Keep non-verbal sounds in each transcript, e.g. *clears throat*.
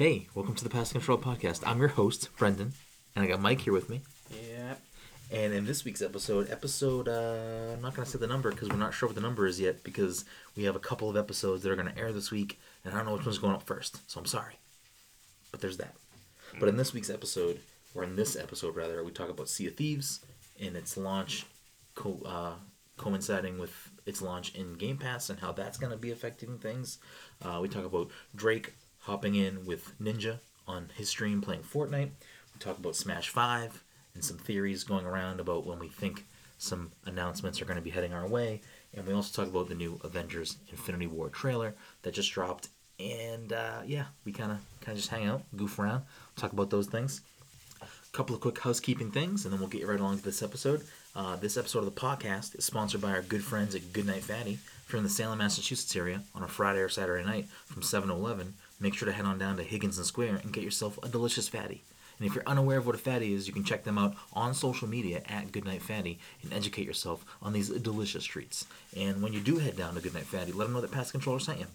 Hey, welcome to the Pass Control Podcast. I'm your host, Brendan, and I got Mike here with me. Yeah. And in this week's episode, episode, uh, I'm not going to say the number because we're not sure what the number is yet because we have a couple of episodes that are going to air this week, and I don't know which one's going up first, so I'm sorry. But there's that. But in this week's episode, or in this episode rather, we talk about Sea of Thieves and its launch co- uh, coinciding with its launch in Game Pass and how that's going to be affecting things. Uh, we talk about Drake hopping in with Ninja on his stream playing Fortnite. We talk about Smash 5 and some theories going around about when we think some announcements are going to be heading our way. And we also talk about the new Avengers Infinity War trailer that just dropped. And uh, yeah, we kind of kind of just hang out, goof around, talk about those things A couple of quick housekeeping things, and then we'll get right along to this episode. Uh, this episode of the podcast is sponsored by our good friends at Goodnight Fatty. In the Salem, Massachusetts area on a Friday or Saturday night from 7 to 11, make sure to head on down to Higginson Square and get yourself a delicious fatty. And if you're unaware of what a fatty is, you can check them out on social media at Goodnight Fatty and educate yourself on these delicious treats. And when you do head down to Goodnight Fatty, let them know that Past Controller sent you.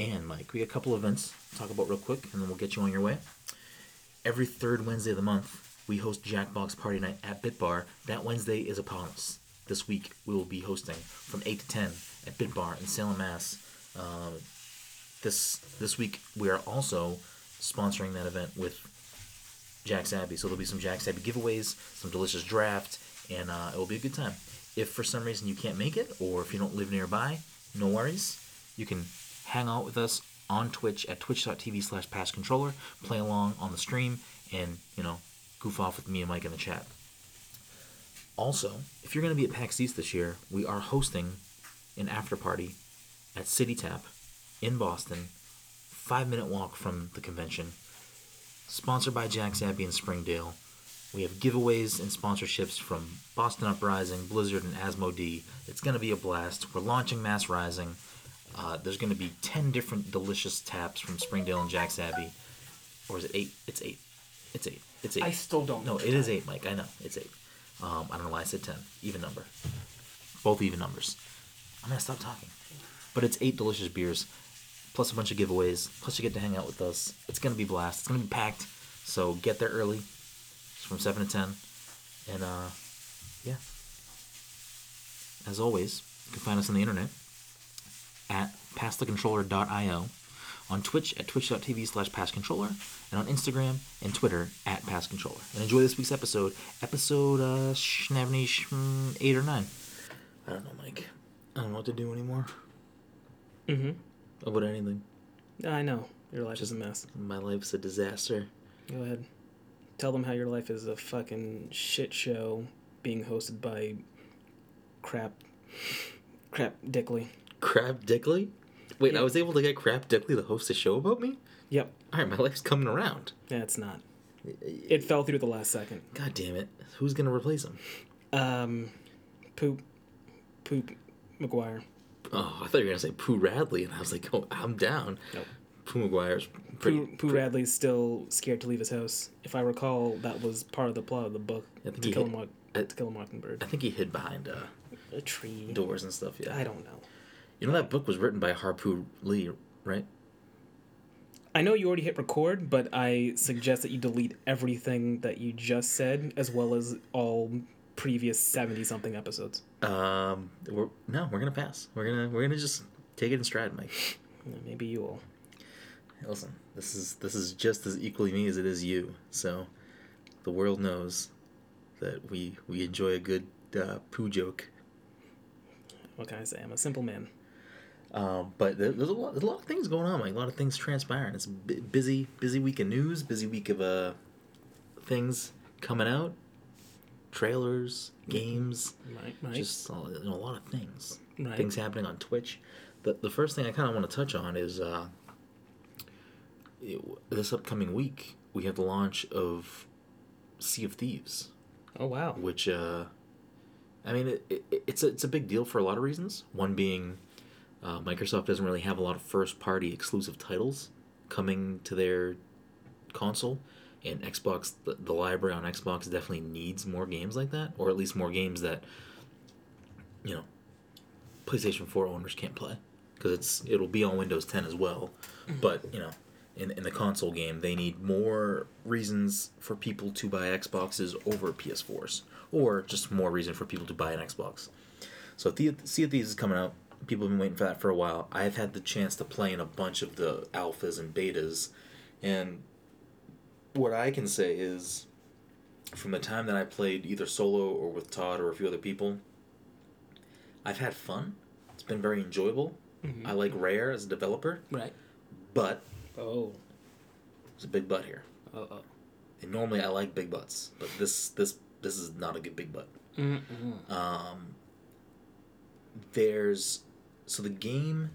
And Mike, we got a couple events to talk about real quick, and then we'll get you on your way every third Wednesday of the month, we host Jackbox Party Night at Bit Bar. That Wednesday is upon us. This week, we will be hosting from 8 to 10 at Bit Bar in Salem, Mass. Uh, this this week, we are also sponsoring that event with Jack's Abbey. So there'll be some Jack's Abbey giveaways, some delicious draft, and uh, it will be a good time. If for some reason you can't make it, or if you don't live nearby, no worries. You can hang out with us on Twitch at twitch.tv slash passcontroller, play along on the stream, and, you know, goof off with me and Mike in the chat. Also, if you're going to be at PAX East this year, we are hosting an after party at City Tap in Boston, five minute walk from the convention, sponsored by Jack's Abbey in Springdale. We have giveaways and sponsorships from Boston Uprising, Blizzard, and Asmodee. It's going to be a blast. We're launching Mass Rising. Uh, there's going to be 10 different delicious taps from Springdale and Jack's Abbey. Or is it 8? It's 8. It's 8. It's 8. I still don't No, it the 8, Mike. I know. It's 8. Um, I don't know why I said 10. Even number. Both even numbers. I'm going to stop talking. But it's 8 delicious beers, plus a bunch of giveaways, plus you get to hang out with us. It's to be blast. It's to be packed. So get there early. It's from 7 to 10. And, uh, yeah. As always, you can find us on the internet at passthecontroller.io, on Twitch at twitch.tv slash passcontroller, and on Instagram and Twitter at passcontroller. And enjoy this week's episode, episode uh, 8 or 9. I don't know, Mike. I don't know what to do anymore Mm-hmm. About anything. I know. Your life is a mess. My life's a disaster. Go ahead. Tell them how your life is a fucking shit show being hosted by crap crap Dickley. Crab Dickley? Wait, I was able to get crap Dickley to host a show about me? Yep. Alright, my life's coming around. Yeah, it's not. It fell through the last second. God damn it. Who's gonna replace him? Um poop poop McGuire. Oh, I thought you were gonna say Pooh Radley, and I was like, oh, I'm down. Nope. Pooh McGuire's pretty. Pooh, Pooh Radley's still scared to leave his house. If I recall, that was part of the plot of the book. I think To he kill, a hid- Mock, I- to kill a Mockingbird. I think he hid behind uh, A tree. doors and stuff. Yeah. I don't know. You know that book was written by Harpoo Lee, right? I know you already hit record, but I suggest that you delete everything that you just said, as well as all previous seventy something episodes. Um, we're no, we're gonna pass. We're gonna we're gonna just take it in stride, Mike. Maybe you will. Hey, Listen, this is this is just as equally me as it is you. So, the world knows that we we enjoy a good uh, poo joke. What can I say? I'm a simple man. Um, but there's a lot, there's a lot of things going on, like a lot of things transpiring. It's busy, busy week of news, busy week of uh, things coming out, trailers, games, Right, right. just all, you know, a lot of things. Right. Things happening on Twitch. The the first thing I kind of want to touch on is uh, it- this upcoming week we have the launch of Sea of Thieves oh wow. which uh, I mean, it, it, it's a, it's a big deal for a lot of reasons. One being, uh, Microsoft doesn't really have a lot of first party exclusive titles coming to their console, and Xbox the, the library on Xbox definitely needs more games like that, or at least more games that you know PlayStation Four owners can't play because it's it'll be on Windows 10 as well, mm-hmm. but you know in, in the console game, they need more reasons for people to buy Xboxes over PS4s, or just more reason for people to buy an Xbox. So the- Sea of Thieves is coming out. People have been waiting for that for a while. I've had the chance to play in a bunch of the alphas and betas, and what I can say is, from the time that I played either solo or with Todd or a few other people, I've had fun. It's been very enjoyable. I like Rare as a developer, Right. but Oh. there's a big butt here. Uh oh. And normally I like big butts, but this this this is not a good big butt. Mm-mm. Um, there's so the game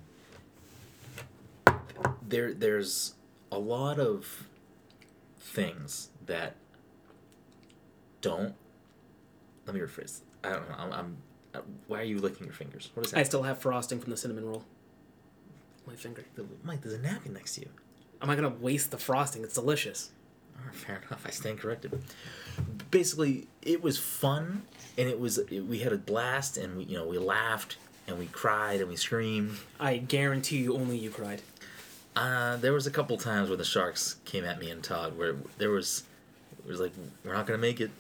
there there's a lot of things that don't let me rephrase i don't know i'm, I'm why are you licking your fingers what is that I still have frosting from the cinnamon roll. My finger. mike there's a napkin next to you I'm I gonna waste the frosting. It's delicious. All right, fair enough. I stand corrected. Basically, it was fun, and it was it, we had a blast, and we you know we laughed and we cried and we screamed. I guarantee you, only you cried. Uh, there was a couple times where the sharks came at me and Todd, where there was it was like we're not gonna make it.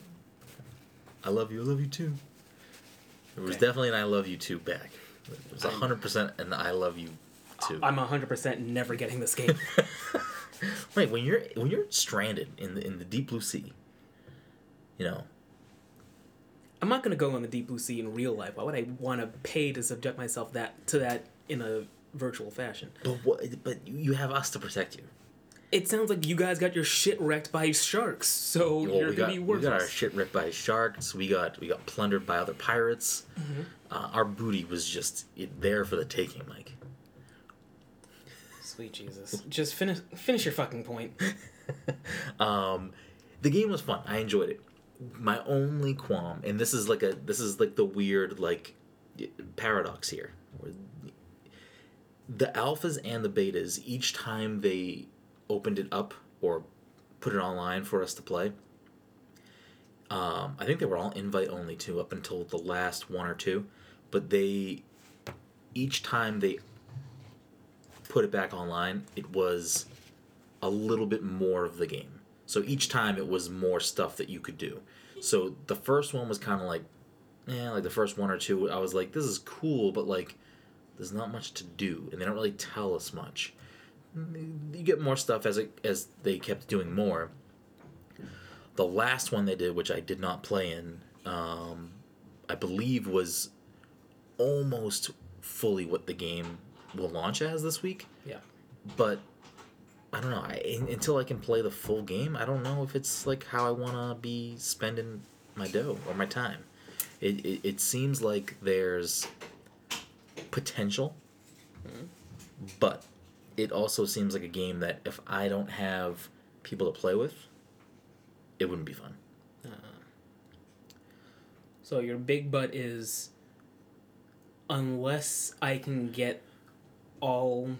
I love you. I love you too. There was Okay. definitely an I love you too back. It was hundred percent an I love you too. I'm 100% never getting this game. *laughs* Wait, when you're when you're stranded in the in the deep blue sea, you know, I'm not gonna go on the deep blue sea in real life. Why would I want to pay to subject myself that to that in a virtual fashion? but what? But you have us to protect you. It sounds like you guys got your shit wrecked by sharks, so Well, you're we gonna got be we got our shit ripped by sharks. We got we got plundered by other pirates. Mm-hmm. Uh, our booty was just it, there for the taking, Mike. Sweet Jesus, just finish finish your fucking point. *laughs* um, the game was fun. I enjoyed it. My only qualm, and this is like a this is like the weird like paradox here. The alphas and the betas, each time they opened it up or put it online for us to play, um, I think they were all invite only too up until the last one or two, but they each time they put it back online, it was a little bit more of the game. So each time it was more stuff that you could do. So the first one was kind of like, yeah, like the first one or two, I was like, this is cool, but like, there's not much to do, and they don't really tell us much. You get more stuff as it as they kept doing more. The last one they did, which I did not play in, um, I believe was almost fully what the game will launch as this week Yeah. but I don't know. I, until I can play the full game, I don't know if it's like how I want to be spending my dough or my time. It, it, it seems like there's potential, but it also seems like a game that if I don't have people to play with, it wouldn't be fun. So your big butt is unless I can get all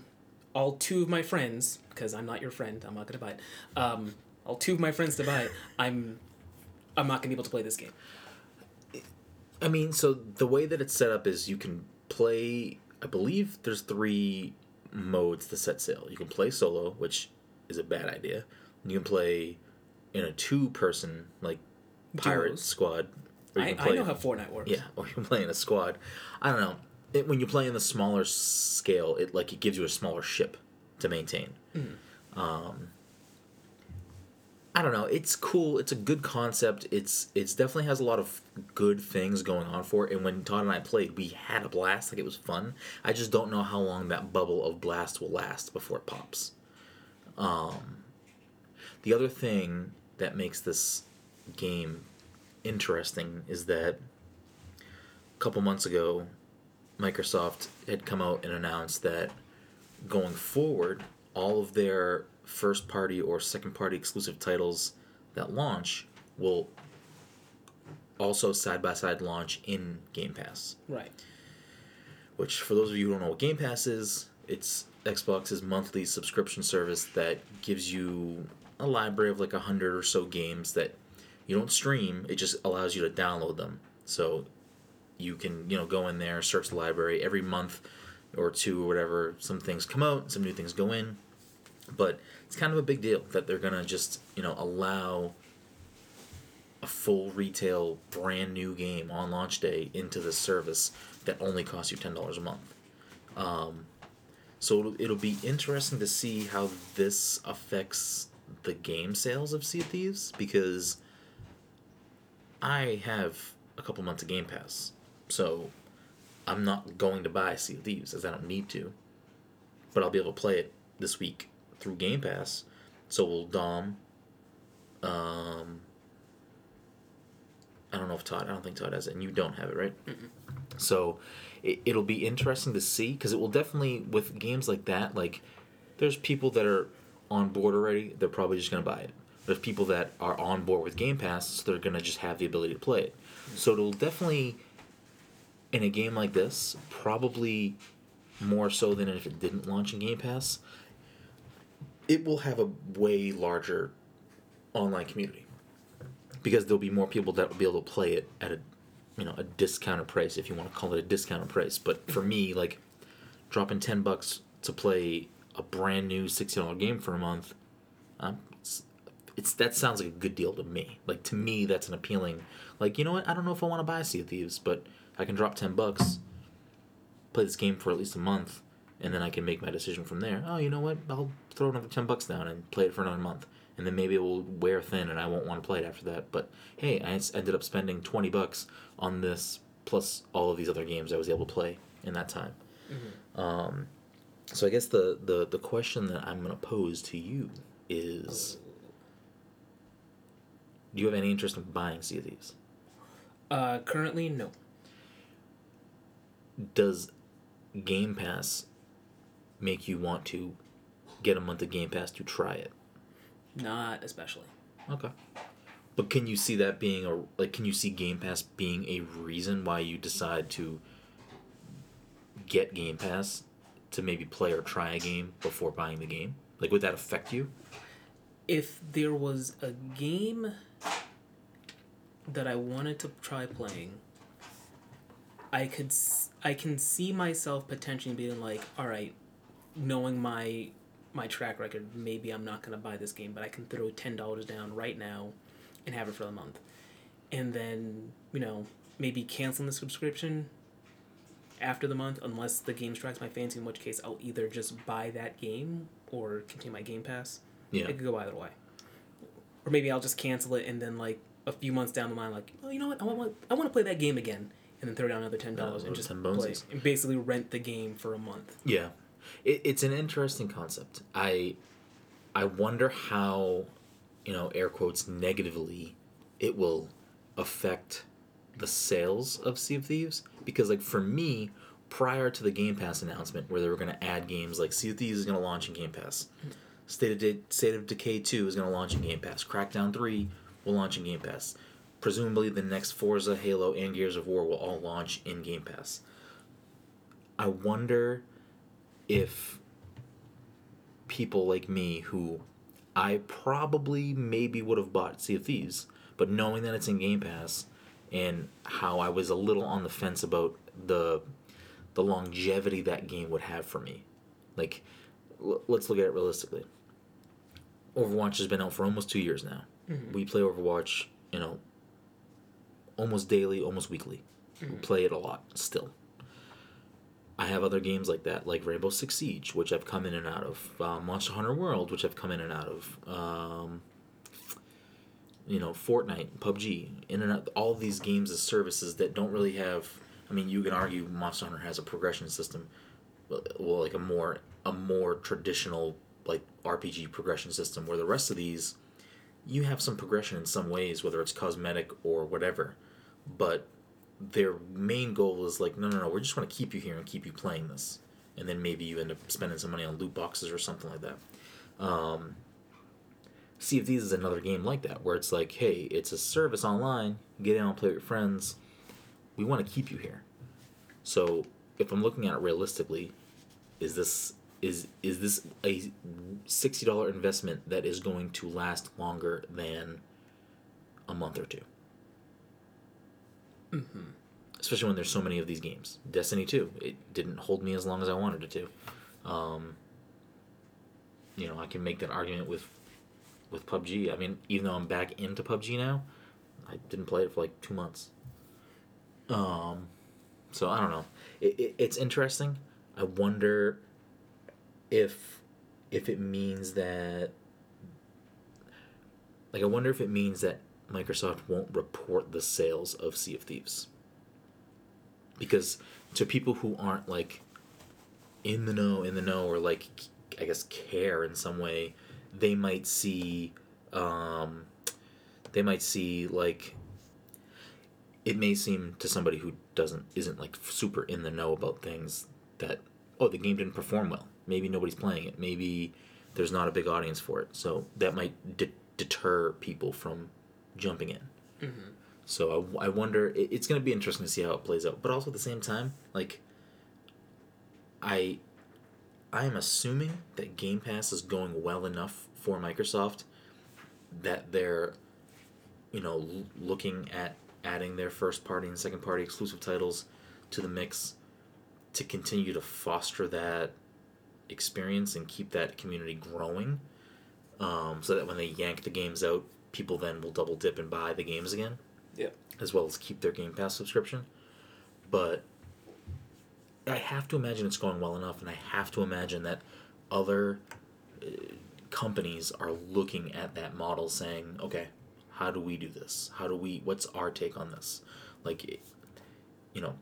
all two of my friends because I'm not your friend. I'm not gonna buy it. Um, all two of my friends to buy it. I'm I'm not gonna be able to play this game. I mean, so the way that it's set up is you can play. I believe there's three modes to set sail. You can play solo, which is a bad idea. You can play in a two-person like pirate Duos. squad. Or you I, can I play, know how Fortnite works. yeah, *laughs* or you can play in a squad. I don't know. It, when you play in the smaller scale, it like it gives you a smaller ship to maintain. Um, I don't know. It's cool. It's a good concept. It's it's definitely has a lot of good things going on for it. And when Todd and I played, we had a blast. Like it was fun. I just don't know how long that bubble of blast will last before it pops. Um, the other thing that makes this game interesting is that a couple months ago, Microsoft had come out and announced that going forward, all of their first party or second party exclusive titles that launch will also side by side launch in Game Pass. Right. Which, for those of you who don't know what Game Pass is, it's Xbox's monthly subscription service that gives you a library of like a hundred or so games that you don't stream. It just allows you to download them. So you can you know go in there, search the library every month or two or whatever. Some things come out, some new things go in. But it's kind of a big deal that they're gonna just you know allow a full retail brand new game on launch day into the service that only costs you ten dollars a month. Um, so it'll, it'll be interesting to see how this affects the game sales of Sea of Thieves because I have a couple months of Game Pass, so I'm not going to buy Sea of Thieves as I don't need to, but I'll be able to play it this week through Game Pass. So will Dom. Um, I don't know if Todd. I don't think Todd has it, and you don't have it, right? So it, it'll be interesting to see because it will definitely with games like that. Like, there's people that are on board already. They're probably just gonna buy it. There's people that are on board with Game Pass, so they're gonna just have the ability to play it. So it'll definitely, in a game like this, probably more so than if it didn't launch in Game Pass. It will have a way larger online community. Because there'll be more people that will be able to play it at a you know a discounted price if you want to call it a discounted price. But for me like dropping 10 bucks to play a brand new $60 game for a month um, it's, it's that sounds like a good deal to me. Like to me that's an appealing like you know what? I don't know if i want to buy sea of thieves but i can drop 10 bucks play this game for at least a month and then i can make my decision from there. Oh you know what? I'll throw another 10 bucks down and play it for another month and then maybe it will wear thin and I won't want to play it after that. But hey, I ended up spending 20 bucks on this plus all of these other games I was able to play in that time. Um, so I guess the, the, the question that I'm going to pose to you is do you have any interest in buying Thieves? Uh, currently, no. Does Game Pass make you want to get a month of Game Pass to try it? Not especially. Okay. But can you see that being a like can you see Game Pass being a reason why you decide to get Game Pass to maybe play or try a game before buying the game? Like would that affect you? If there was a game that I wanted to try playing, I could I can see myself potentially being like, all right, knowing my my track record, maybe I'm not gonna buy this game, but I can throw ten dollars down right now and have it for the month, and then you know maybe canceling the subscription after the month unless the game strikes my fancy. In which case, I'll either just buy that game or continue my Game Pass. Yeah. It could go either way, or maybe I'll just cancel it and then like a few months down the line, like oh you know what I want I want to play that game again. And then throw down another ten dollars Uh, and just 10 play and basically rent the game for a month. Yeah. It, it's an interesting concept. I I wonder how, you know, air quotes negatively it will affect the sales of Sea of Thieves because like for me prior to the Game Pass announcement where they were going to add games like Sea of Thieves is going to launch in Game Pass. State of De- State of Decay 2 is going to launch in Game Pass. Crackdown 3 will launch in Game Pass. Presumably the next Forza, Halo, and Gears of War will all launch in Game Pass. I wonder if people like me who I probably maybe would have bought Sea of Thieves, but knowing that it's in Game Pass and how I was a little on the fence about the the longevity that game would have for me. Like l- let's look at it realistically. Overwatch has been out for almost 2 years now. Mm-hmm. We play Overwatch, you know, almost daily, almost weekly. We mm-hmm. play it a lot still. I have other games like that, like Rainbow Six Siege, which I've come in and out of. Uh, Monster Hunter World, which I've come in and out of. Um, you know, Fortnite, PUBG, in and out. All these games as services that don't really have. I mean, you can argue Monster Hunter has a progression system, well, like a more a more traditional like RPG progression system, where the rest of these, you have some progression in some ways, whether it's cosmetic or whatever, but their main goal is like, no, no, no, we're just want to keep you here and keep you playing this, and then maybe you end up spending some money on loot boxes or something like that. Um, Sea of Thieves is another game like that, where it's like, hey, it's a service online. Get in and play with your friends. We want to keep you here. So if I'm looking at it realistically, is this is is this a sixty dollar investment that is going to last longer than a month or 2 especially when there's so many of these games. Destiny 2, it didn't hold me as long as I wanted it to. Um, you know, I can make that argument with with PUBG. I mean, even though I'm back into PUBG now, I didn't play it for like two months. Um, so I don't know. It, it, it's interesting. I wonder if if it means that like I wonder if it means that Microsoft won't report the sales of Sea of Thieves. Because to people who aren't like in the know, in the know, or like I guess care in some way, they might see, um, they might see like it may seem to somebody who doesn't isn't like super in the know about things that oh the game didn't perform well. Maybe nobody's playing it. Maybe there's not a big audience for it. So that might de- deter people from jumping in Mm-hmm. so I, I wonder it, it's going to be interesting to see how it plays out but also at the same time like i i am assuming that game pass is going well enough for microsoft that they're you know l- looking at adding their first party and second party exclusive titles to the mix to continue to foster that experience and keep that community growing um, so that when they yank the games out people then will double dip and buy the games again. Yep. as well as keep their game pass subscription. But i have to imagine it's going well enough and i have to imagine that other uh, companies are looking at that model saying okay how do we do this? How do we what's our take on this? Like you know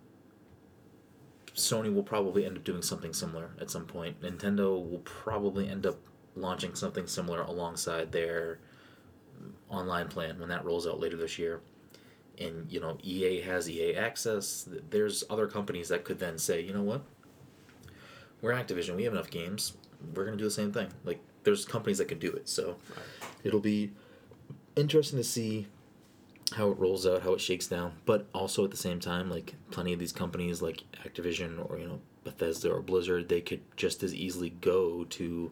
sony will probably end up doing something similar at some point. Nintendo will probably end up launching something similar alongside their online plan when that rolls out later this year. And you know ea has ea access. There's other companies that could then say you know what? We're activision. We have enough games. We're to do the same thing. Like there's companies that could do it. So it'll be interesting to see how it rolls out, how it shakes down. But also at the same time, like plenty of these companies, like Activision or you know Bethesda or Blizzard, they could just as easily go to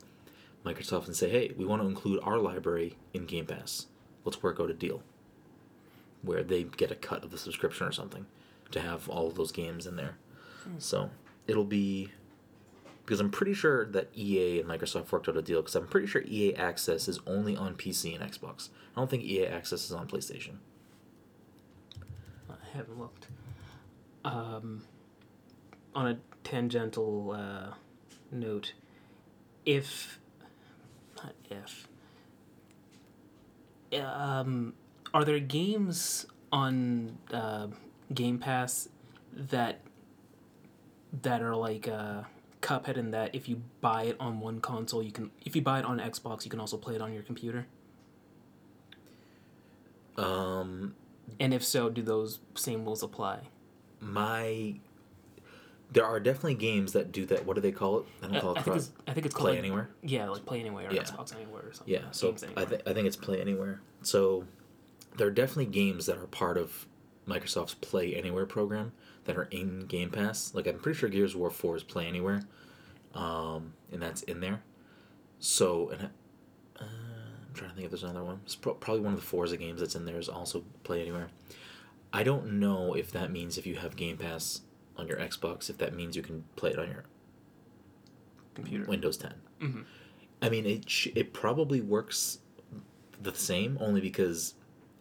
Microsoft and say, "Hey, we want to include our library in Game Pass. Let's work out a deal where they get a cut of the subscription or something to have all of those games in there." So it'll be because I'm pretty sure that EA and Microsoft worked out a deal because I'm pretty sure EA Access is only on PC and Xbox. I don't think EA Access is on PlayStation. I haven't looked. Um, on a tangential uh, note, if not if, um, are there games on uh, Game Pass that that are like uh, Cuphead in that if you buy it on one console, you can if you buy it on Xbox, you can also play it on your computer. Um, And if so, do those same rules apply? my there are definitely games that do that. What do they call it? I don't I, call it I think cross. it's I think it's called Play like- anywhere. Yeah, like Play Anywhere or Yeah. Xbox Anywhere or something. Yeah, so I, Anywhere. th- I think it's Play Anywhere. So there are definitely games that are part of Microsoft's Play Anywhere program that are in Game Pass. Like I'm pretty sure Gears of War Four is Play Anywhere, um, and that's in there. So and uh, I'm trying to think if there's another one. It's pro- probably one of the Forza games that's in there is also Play Anywhere. I don't know if that means if you have Game Pass on your Xbox, if that means you can play it on your computer. Windows 10. Mhm. I mean, it sh- it probably works the same only because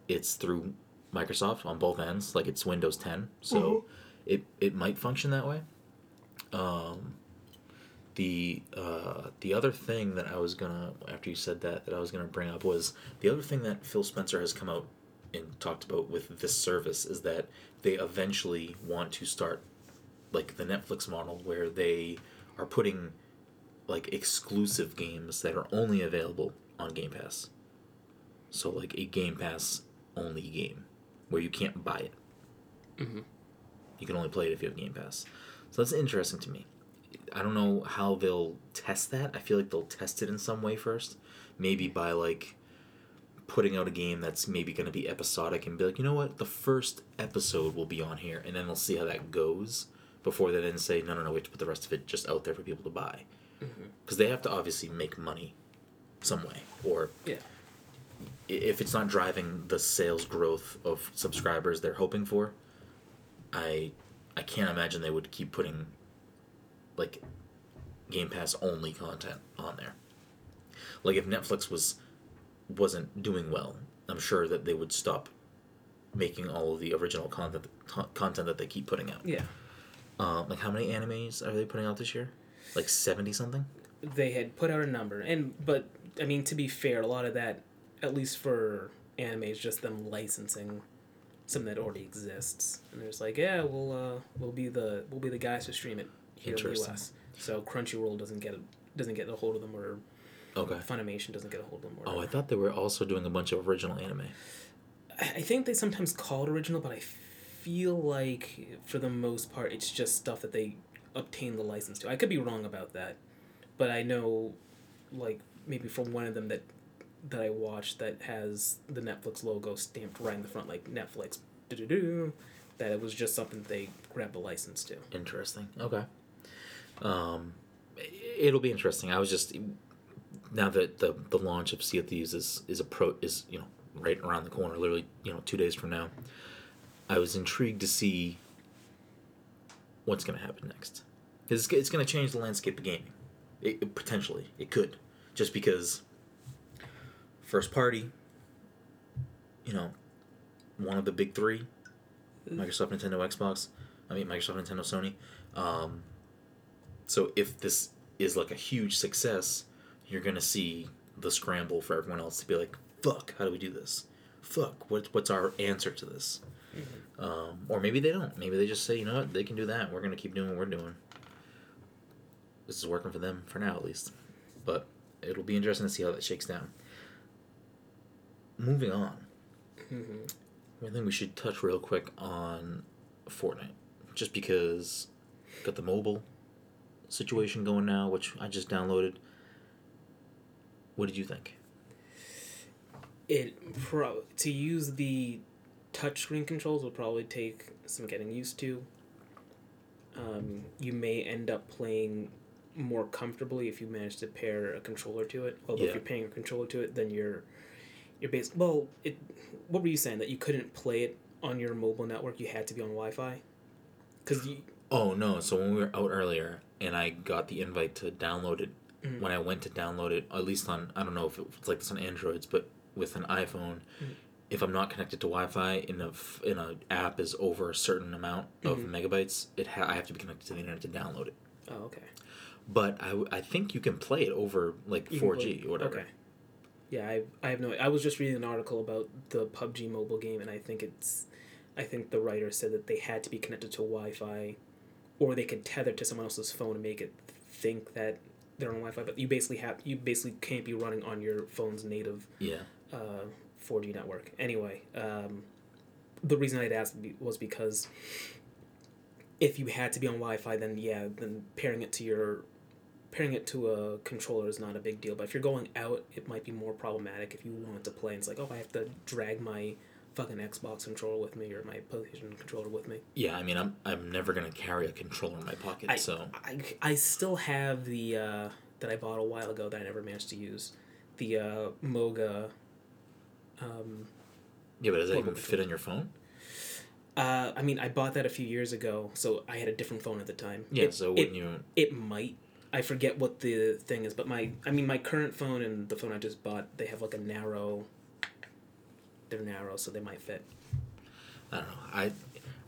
it's through Microsoft on both ends. Like it's Windows 10, so it it might function that way. Um, the uh, the other thing that I was gonna after you said that that I was gonna bring up was the other thing that Phil Spencer has come out and talked about with this service is that they eventually want to start like the Netflix model where they are putting like exclusive games that are only available on Game Pass. So like a Game Pass only game where you can't buy it. Mhm. You can only play it if you have Game Pass. So that's interesting to me. I don't know how they'll test that. I feel like they'll test it in some way first. Maybe by like putting out a game that's maybe going to be episodic and be like, you know what, the first episode will be on here, and then they'll see how that goes before they then say, no, no, no, we have to put the rest of it just out there for people to buy. Mm-hmm. Because they have to obviously make money some way, or Yeah. if it's not driving the sales growth of subscribers they're hoping for, I I can't imagine they would keep putting like Game Pass only content on there. Like if Netflix was wasn't doing well, I'm sure that they would stop making all of the original content content that they keep putting out. Yeah. Um, like how many animes are they putting out this year? Like seventy something. They had put out a number, and but I mean to be fair, a lot of that, at least for anime, is just them licensing something that already exists, and they're just like, yeah, we'll uh, we'll be the we'll be the guys to stream it here in the U.S. So Crunchyroll doesn't get a, doesn't get a hold of them, or Okay. Funimation doesn't get a hold of them. Or Oh, I thought they were also doing a bunch of original anime. I I think they sometimes call it original, but I feel like for the most part, it's just stuff that they obtain the license to. I could be wrong about that, but I know, like maybe from one of them that that I watched that has the Netflix logo stamped right in the front, like Netflix, that it was just something they grabbed the license to. Interesting. Okay. Um, it'll be interesting. I was just now that the the launch of Sea of Thieves is is a pro is you know right around the corner, literally you know two days from now. I was intrigued to see what's going to happen next. 'Cause It's, it's going to change the landscape of gaming. It, it- potentially, it could, just because first party. You know, one of the big three Microsoft, Nintendo, Xbox. I mean, Microsoft, Nintendo, Sony. Um, so if this is like a huge success, you're gonna see the scramble for everyone else to be like, "Fuck, how do we do this? Fuck, what, what's our answer to this?" Um, or maybe they don't. Maybe they just say, "You know what? They can do that. We're gonna keep doing what we're doing." This is working for them for now, at least. But it'll be interesting to see how that shakes down. Moving on. I think we should touch real quick on Fortnite, just because got the mobile situation going now, which I just downloaded. What did you think? It pro to use the touchscreen controls will probably take some getting used to. Um, you may end up playing more comfortably if you manage to pair a controller to it. Although Yeah. if you're pairing a controller to it, then you're you're bas Well, it. What were you saying that you couldn't play it on your mobile network? You had to be on Wi-Fi. Because you. Oh no! So when we were out earlier, and I got the invite to download it, when I went to download it, at least on I don't know if it's like this on Androids, but with an iPhone, if I'm not connected to Wi-Fi in a and a app is over a certain amount of megabytes, it ha- I have to be connected to the internet to download it. Oh, okay. But I, w- I think you can play it over like You four G or whatever. Okay. Yeah, I, I have no. I was just reading an article about the PUBG mobile game, and I think it's, I think the writer said that they had to be connected to Wi-Fi, or they could tether to someone else's phone and make it think that they're on Wi-Fi. But you basically have you basically can't be running on your phone's native Yeah. uh, 4G network. Anyway, um, the reason I'd asked was because if you had to be on Wi-Fi, then yeah, then pairing it to your pairing it to a controller is not a big deal. But if you're going out, it might be more problematic if you want to play. And it's like, oh, I have to drag my fucking Xbox controller with me or my PlayStation controller with me. Yeah, I mean, I'm I'm never gonna carry a controller in my pocket, I, so I, I still have the uh, that I bought a while ago that I never managed to use, the uh, Moga. Um, yeah. But does that even fit on your phone? Uh, I mean, I bought that a few years ago, so I had a different phone at the time. Yeah. It- so it, wouldn't you? it might. I forget what the thing is, but my I mean, my current phone and the phone I just bought, they have like a narrow. They're narrow, so they might fit. I don't know. I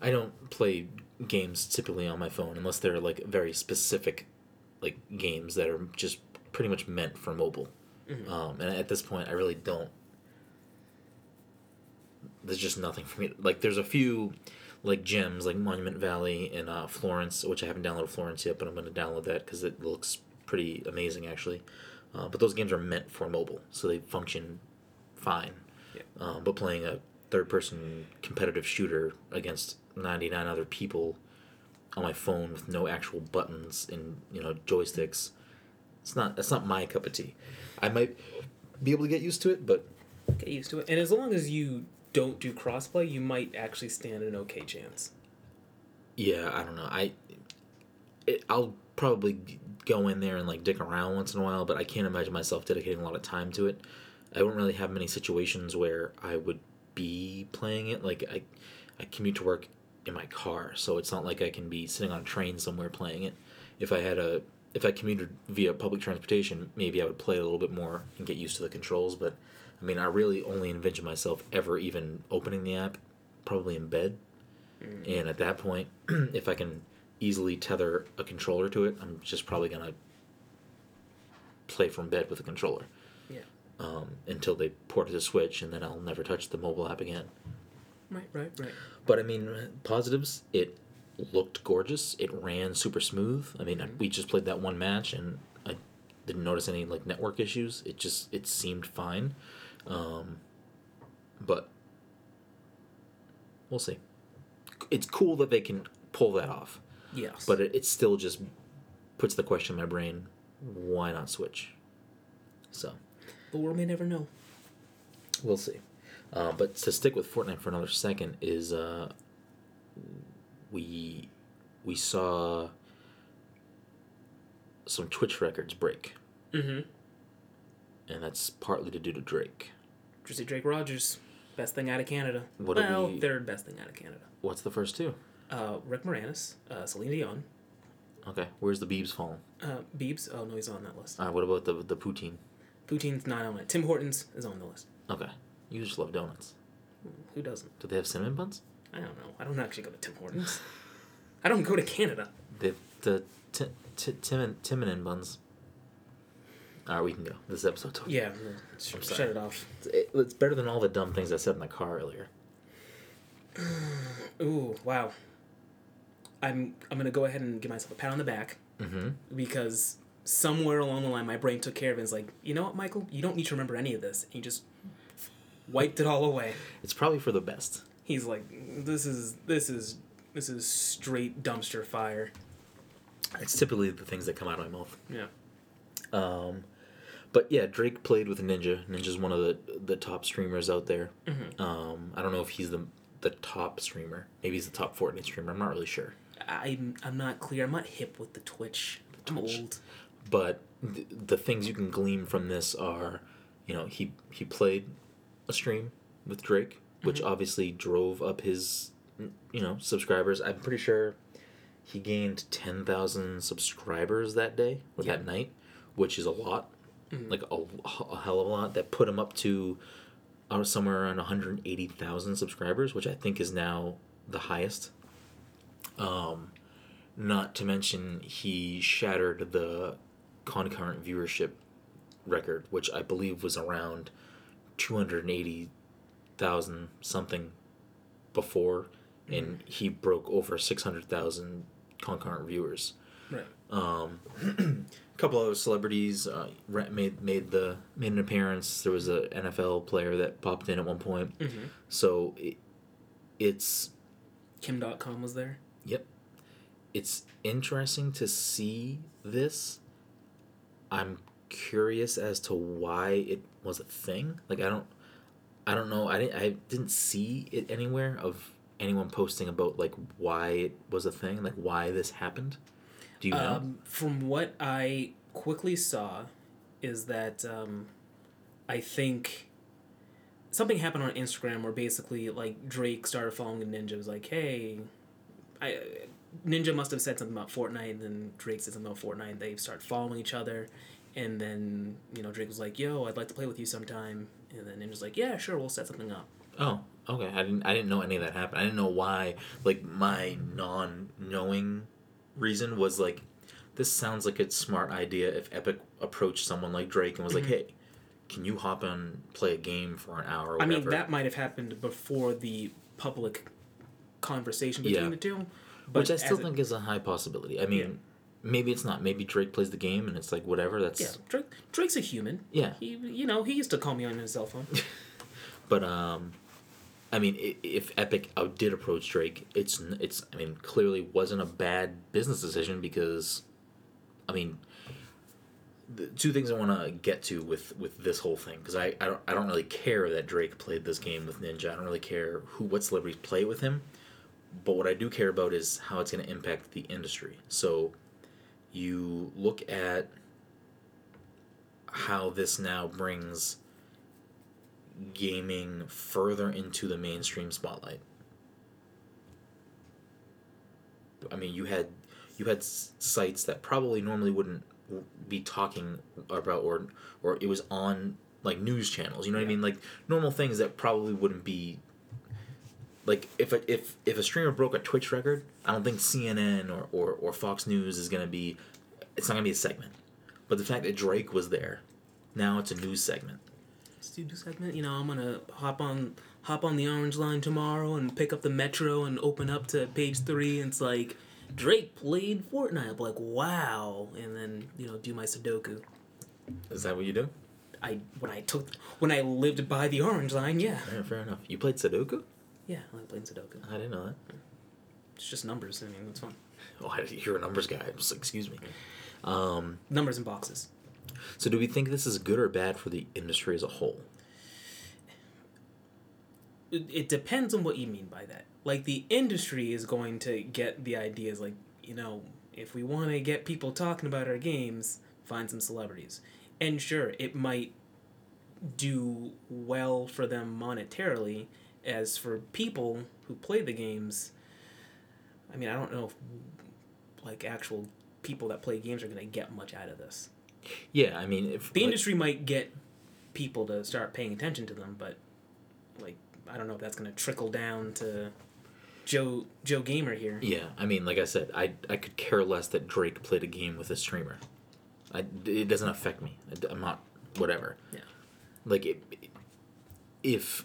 I don't play games typically on my phone unless they're like very specific, like games that are just pretty much meant for mobile. Um, and at this point, I really don't. There's just nothing for me. Like, there's a few, like gems, like Monument Valley and uh, Florence, which I haven't downloaded Florence yet, but I'm going to download that because it looks pretty amazing actually. Uh, but those games are meant for mobile, so they function fine. Yeah. Um, but playing a third-person competitive shooter against 99 other people on my phone with no actual buttons and you know joysticks, it's not. That's not my cup of tea. I might be able to get used to it, but Get used to it, and as long as you don't do crossplay, you might actually stand an okay chance. yeah, I don't know. I it, I'll probably go in there and like dick around once in a while, but I can't imagine myself dedicating a lot of time to it. I don't really have many situations where I would be playing it. Like I, I commute to work in my car, so it's not like I can be sitting on a train somewhere playing it. If I had a if I commuted via public transportation, maybe I would play a little bit more and get used to the controls. But I mean, I really only envision myself ever even opening the app, probably in bed. And at that point, *clears throat* if I can easily tether a controller to it, I'm just probably gonna play from bed with a controller Yeah. um, until they port it to Switch, and then I'll never touch the mobile app again. Right, right, right. But I mean, positives. It looked gorgeous. It ran super smooth. I mean, we just played that one match, and I didn't notice any like network issues. It just it seemed fine. Um, but we'll see. It's cool that they can pull that off, Yes. but it, it still just puts the question in my brain: Why not Switch? So the world may never know. We'll see. Uh, but to stick with Fortnite for another second is uh, we we saw some Twitch records break, Mm-hmm. and that's partly to do to Drake. Just Drake Rogers, best thing out of Canada. What well, we- third best thing out of Canada. What's the first two? Uh, Rick Moranis, uh, Celine Dion, Okay, where's the Beebs falling? uh, Biebs. Oh no, he's on that list. Uh, what about the the poutine? Poutine's not on it. Tim Hortons is on the list. Okay, you just love donuts. Who doesn't? Do they have cinnamon buns? I don't know. I don't actually go to Tim Hortons. *laughs* I don't go to Canada. They the t- t- Tim Timonin buns. All right, we can go. This episode's over. Yeah, shut sorry. it off. It- it's better than all the dumb things I said in the car earlier. *sighs* Ooh, wow. I'm I'm gonna go ahead and give myself a pat on the back Mm-hmm. because somewhere along the line my brain took care of it. It's like, you know what, Michael, you don't need to remember any of this. And he just wiped it all away. It's probably for the best. He's like, this is this is this is straight dumpster fire. It's typically the things that come out of my mouth. Yeah. Um, but yeah, Drake played with Ninja. Ninja's one of the the top streamers out there. Mm-hmm. Um, I don't know if he's the the top streamer. Maybe he's the top Fortnite streamer. I'm not really sure. I'm I'm not clear. I'm not hip with the Twitch. I'm Twitch. old. But th- the things you can glean from this are, you know, he he played a stream with Drake, which obviously drove up his, you know, subscribers. I'm pretty sure he gained ten thousand subscribers that day or that night, which is a lot, like a, a hell of a lot. That put him up to, uh, somewhere around one hundred eighty thousand subscribers, which I think is now the highest. Um, not to mention he shattered the concurrent viewership record, which I believe was around two hundred and eighty thousand something before, and he broke over six hundred thousand concurrent viewers. Um, *clears throat* a couple other celebrities uh, made made the made an appearance. There was a NFL player that popped in at one point. Mm-hmm. So it, it's Kim Dotcom was there. Yep. It's interesting to see this. I'm curious as to why it was a thing. Like I don't I don't know. I didn't I didn't see it anywhere of anyone posting about like why it was a thing, like why this happened. Do you know? Um, from what I quickly saw, is that um, I think something happened on Instagram where basically like Drake started following Ninja. Was like, hey, I Ninja must have said something about Fortnite, and then Drake said something about Fortnite. And they start following each other, and then you know Drake was like, yo, I'd like to play with you sometime, and then Ninja's like, yeah, sure, we'll set something up. Oh, okay. I didn't I didn't know any of that happened. I didn't know why like my non knowing reason was like this sounds like a smart idea if Epic approached someone like Drake and was like, "Hey, can you hop on play a game for an hour or I mean, that might have happened before the public conversation between Yeah. the two. But Which I still think is a high possibility. I mean, Yeah. maybe it's not. Maybe Drake plays the game and it's like whatever. That's Yeah, Drake, Drake's a human. Yeah. He, you know, he used to call me on his cell phone. *laughs* But um, I mean, if Epic did approach Drake, it's it's. I mean, clearly wasn't a bad business decision because, I mean, the two things I want to get to with with this whole thing because I I don't I don't really care that Drake played this game with Ninja. I don't really care who what celebrities play with him. But what I do care about is how it's going to impact the industry. So, you look at how this now brings gaming further into the mainstream spotlight. I mean, you had you had sites that probably normally wouldn't be talking about or or it was on like news channels. You know what I mean? Like normal things that probably wouldn't be. Like if a, if if a streamer broke a Twitch record, I don't think CNN or, or, or Fox News is gonna be. It's not gonna be a segment, but the fact that Drake was there, now it's a news segment. This segment. You know, I'm gonna hop on hop on the orange line tomorrow and pick up the metro and open up to page three and it's like Drake played Fortnite. I'm like, wow, and then you know do my Sudoku. Is that what you do? I when I took when I lived by the orange line, yeah, Yeah, fair enough. You played Sudoku? yeah, I played Sudoku. I didn't know that. It's just numbers. I mean, it's fun. *laughs* Oh, you're a numbers guy. Just, excuse me. Um, Numbers and boxes. So, do we think this is good or bad for the industry as a whole? it, depends on what you mean by that. Like the industry is going to get the ideas like, you know, if we want to get people talking about our games, find some celebrities. And sure, it might do well for them monetarily as for people who play the games. I mean, I don't know if like actual people that play games are going to get much out of this. Yeah, I mean, if The like- industry might get people to start paying attention to them, but like I don't know if that's gonna trickle down to Joe Joe Gamer here. Yeah, I mean, like I said, I I could care less that Drake played a game with a streamer. I, it doesn't affect me. I, am not whatever. Yeah. Like it, if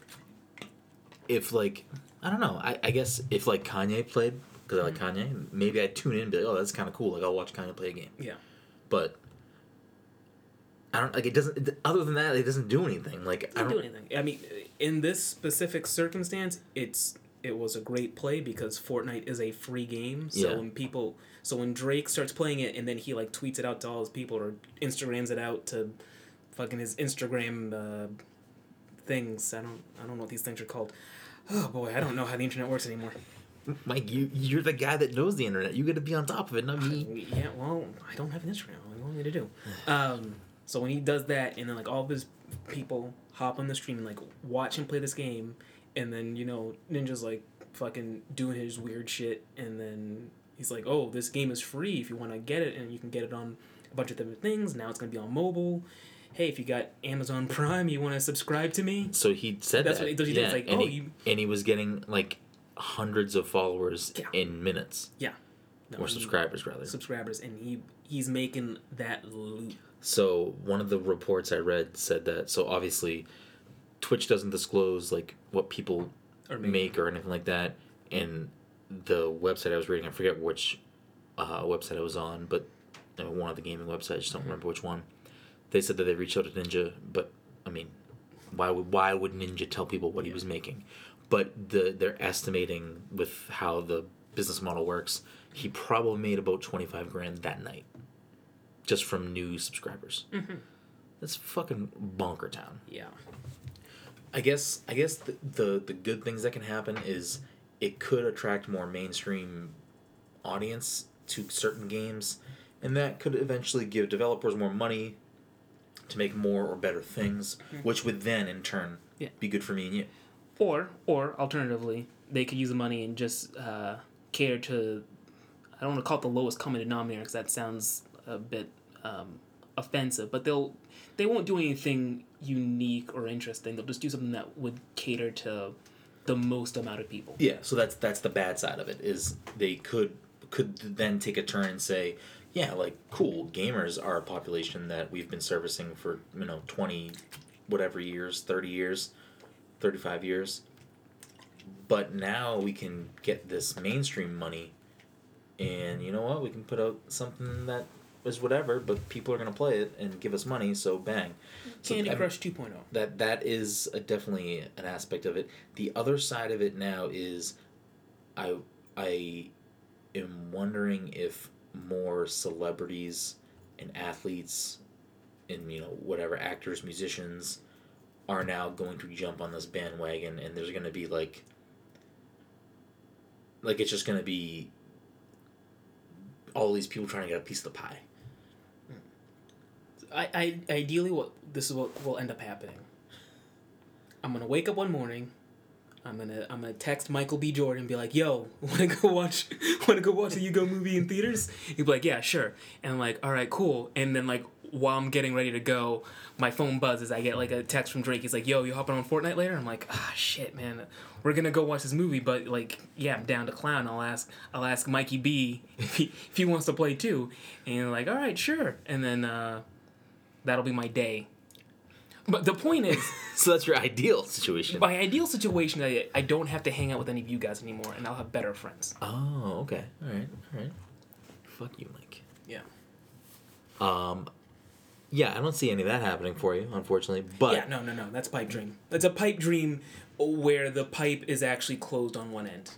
if like I don't know. I, I guess if like Kanye played because I like mm. Kanye, maybe I'd tune in and be like, oh, that's kind of cool. Like I'll watch Kanye play a game. Yeah. But I don't like it. Doesn't other than that, it doesn't do anything. Like I Doesn't don't. do anything. I mean, in this specific circumstance, it's it was a great play because Fortnite is a free game. So Yeah. when people, so when Drake starts playing it and then he like tweets it out to all his people or Instagrams it out to fucking his Instagram uh, things. I don't I don't know what these things are called. Oh boy, I don't know how the internet works anymore. Mike, you you're the guy that knows the internet. You got to be on top of it, not me. Yeah, well, I don't have an Instagram. What do you want me to do? Um, so when he does that, and then like all of his people hop on the stream and like watch him play this game, and then you know Ninja's like fucking doing his weird shit, and then he's like, "Oh, this game is free if you want to get it, and you can get it on a bunch of different things. Now it's gonna be on mobile. Hey, if you got Amazon *laughs* Prime, you want to subscribe to me? So he said That's that. what he- he did. yeah, It's like, and oh, he, you- and he was getting like hundreds of followers Yeah. in minutes Yeah, No, or subscribers rather. subscribers, and he he's making that loot. So one of the reports I read said that. So obviously, Twitch doesn't disclose like what people Or make, or anything like that. And the website I was reading, I forget which uh, website I was on, but uh, one of the gaming websites, I just don't remember which one. They said that they reached out to Ninja, but I mean, why would why would Ninja tell people what he was making? But the they're estimating with how the business model works, he probably made about twenty five grand that night, just from new subscribers. That's fucking bonker town. Yeah. I guess I guess the, the the good things that can happen is it could attract more mainstream audience to certain games, and that could eventually give developers more money to make more or better things, which would then in turn Yeah. be good for me and you. Or, or alternatively, they could use the money and just uh, cater to. I don't want to call it the lowest common denominator because that sounds a bit um, offensive. But they'll they won't do anything unique or interesting. They'll just do something that would cater to the most amount of people. Yeah, so that's that's the bad side of it is they could could then take a turn and say, yeah, like cool, gamers are a population that we've been servicing for, you know, 20 whatever years, 30 years, 35 years. But now we can get this mainstream money and you know what? We can put out something that is whatever, but people are going to play it and give us money, so bang. So Candy I- Crush oh. 2.0. that that is a, definitely an aspect of it. The other side of it now is, I I am wondering if more celebrities and athletes, and you know whatever actors, musicians, are now going to jump on this bandwagon, and there's going to be like, like it's just going to be all these people trying to get a piece of the pie. I, I ideally what this is what will end up happening. I'm gonna wake up one morning, I'm gonna I'm gonna text Michael B. Jordan and be like, "Yo, *laughs* wanna go watch *laughs* wanna go watch a Yu-Gi-Oh movie in theaters?" He'd be like, "Yeah, sure." And I'm like, "All right, cool." And then like while I'm getting ready to go, my phone buzzes. I get like a text from Drake. He's like, "Yo, you hopping on Fortnite later?" I'm like, "Ah, shit, man. We're gonna go watch this movie, but like, yeah, I'm down to clown. I'll ask I'll ask Mikey B *laughs* if he if he wants to play too." And like, "All right, sure." And then uh, that'll be my day. But the point is. *laughs* So that's your ideal situation. My ideal situation, I, I don't have to hang out with any of you guys anymore, and I'll have better friends. Oh, okay. All right. All right. Fuck you, Mike. Yeah. Um, yeah, I don't see any of that happening for you, unfortunately. But yeah, no, no, no. That's pipe dream. That's a pipe dream where the pipe is actually closed on one end.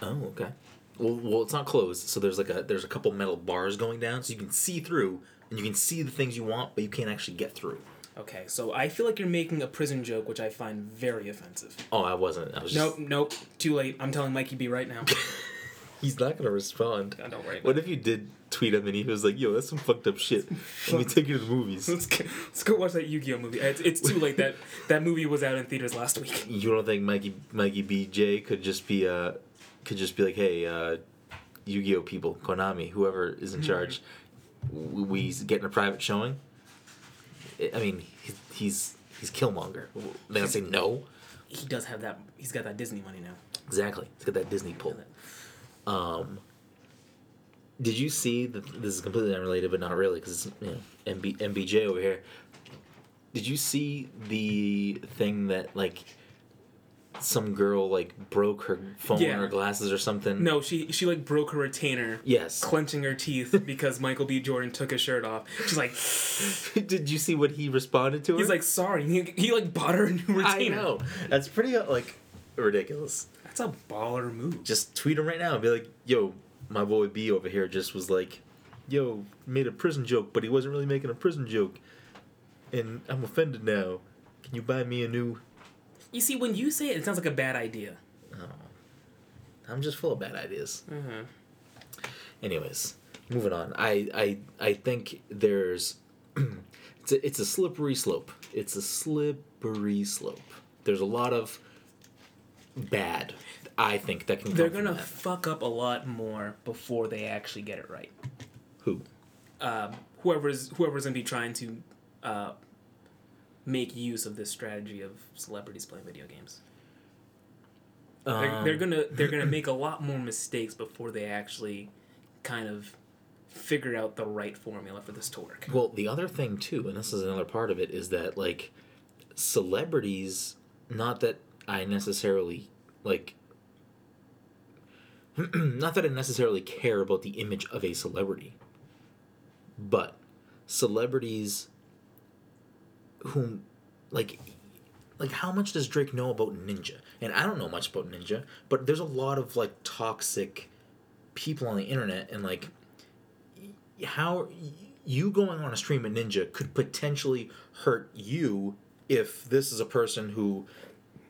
oh, okay. Well, well, it's not closed, so there's like a there's a couple metal bars going down, so you can see through, and you can see the things you want, but you can't actually get through. Okay, so I feel like you're making a prison joke, which I find very offensive. Oh, I wasn't. I was just. Nope, nope. Too late. I'm telling Mikey B right now. *laughs* He's not gonna respond. Don't worry. What if you did tweet him and he was like, "Yo, that's some fucked up shit. Let me *laughs* take you to the movies." Let's go, let's go watch that Yu-Gi-Oh movie. It's, it's too late. That that movie was out in theaters last week. You don't think Mikey Mikey BJ could just be uh could just be like, "Hey, uh, Yu-Gi-Oh people, Konami, whoever is in charge, we, getting a private showing." I- mean, he's he's Killmonger. They gonna say no. He does have that. He's got that Disney money now. Exactly. He's got that Disney pull. Um, did you see that? This is completely unrelated, but not really, because it's you know, MB, MBJ over here. Did you see the thing that like some girl like broke her phone Yeah. or glasses or something? No, she she like broke her retainer. Yes. Clenching her teeth *laughs* because Michael B. Jordan took his shirt off. She's like, *laughs* did you see what he responded to her? he's like, sorry. He, he like bought her a new retainer. I know. That's pretty uh, like ridiculous. That's a baller move. just tweet him right now and be like, "Yo, my boy B over here just was like, yo, made a prison joke, but he wasn't really making a prison joke, and I'm offended now. Can you buy me a new?" You see, when you say it, it sounds like a bad idea. Oh, I'm just full of bad ideas. Uh-huh. Anyways, moving on. I I I think there's *clears throat* it's a, it's a slippery slope. It's a slippery slope. There's a lot of bad. I think that can. They're gonna fuck up a lot more before they actually get it right. who? Um, whoever's whoever's gonna be trying to uh, make use of this strategy of celebrities playing video games. They're, they're Um, gonna they're gonna make a lot more mistakes before they actually kind of figure out the right formula for this to work. Well, the other thing too, and this is another part of it, is that like celebrities. Not that I necessarily like. *clears throat* not that I necessarily care about the image of a celebrity, but celebrities whom like like how much does Drake know about Ninja? And I don't know much about Ninja, but there's a lot of like toxic people on the internet and like how you going on a stream at Ninja could potentially hurt you if this is a person who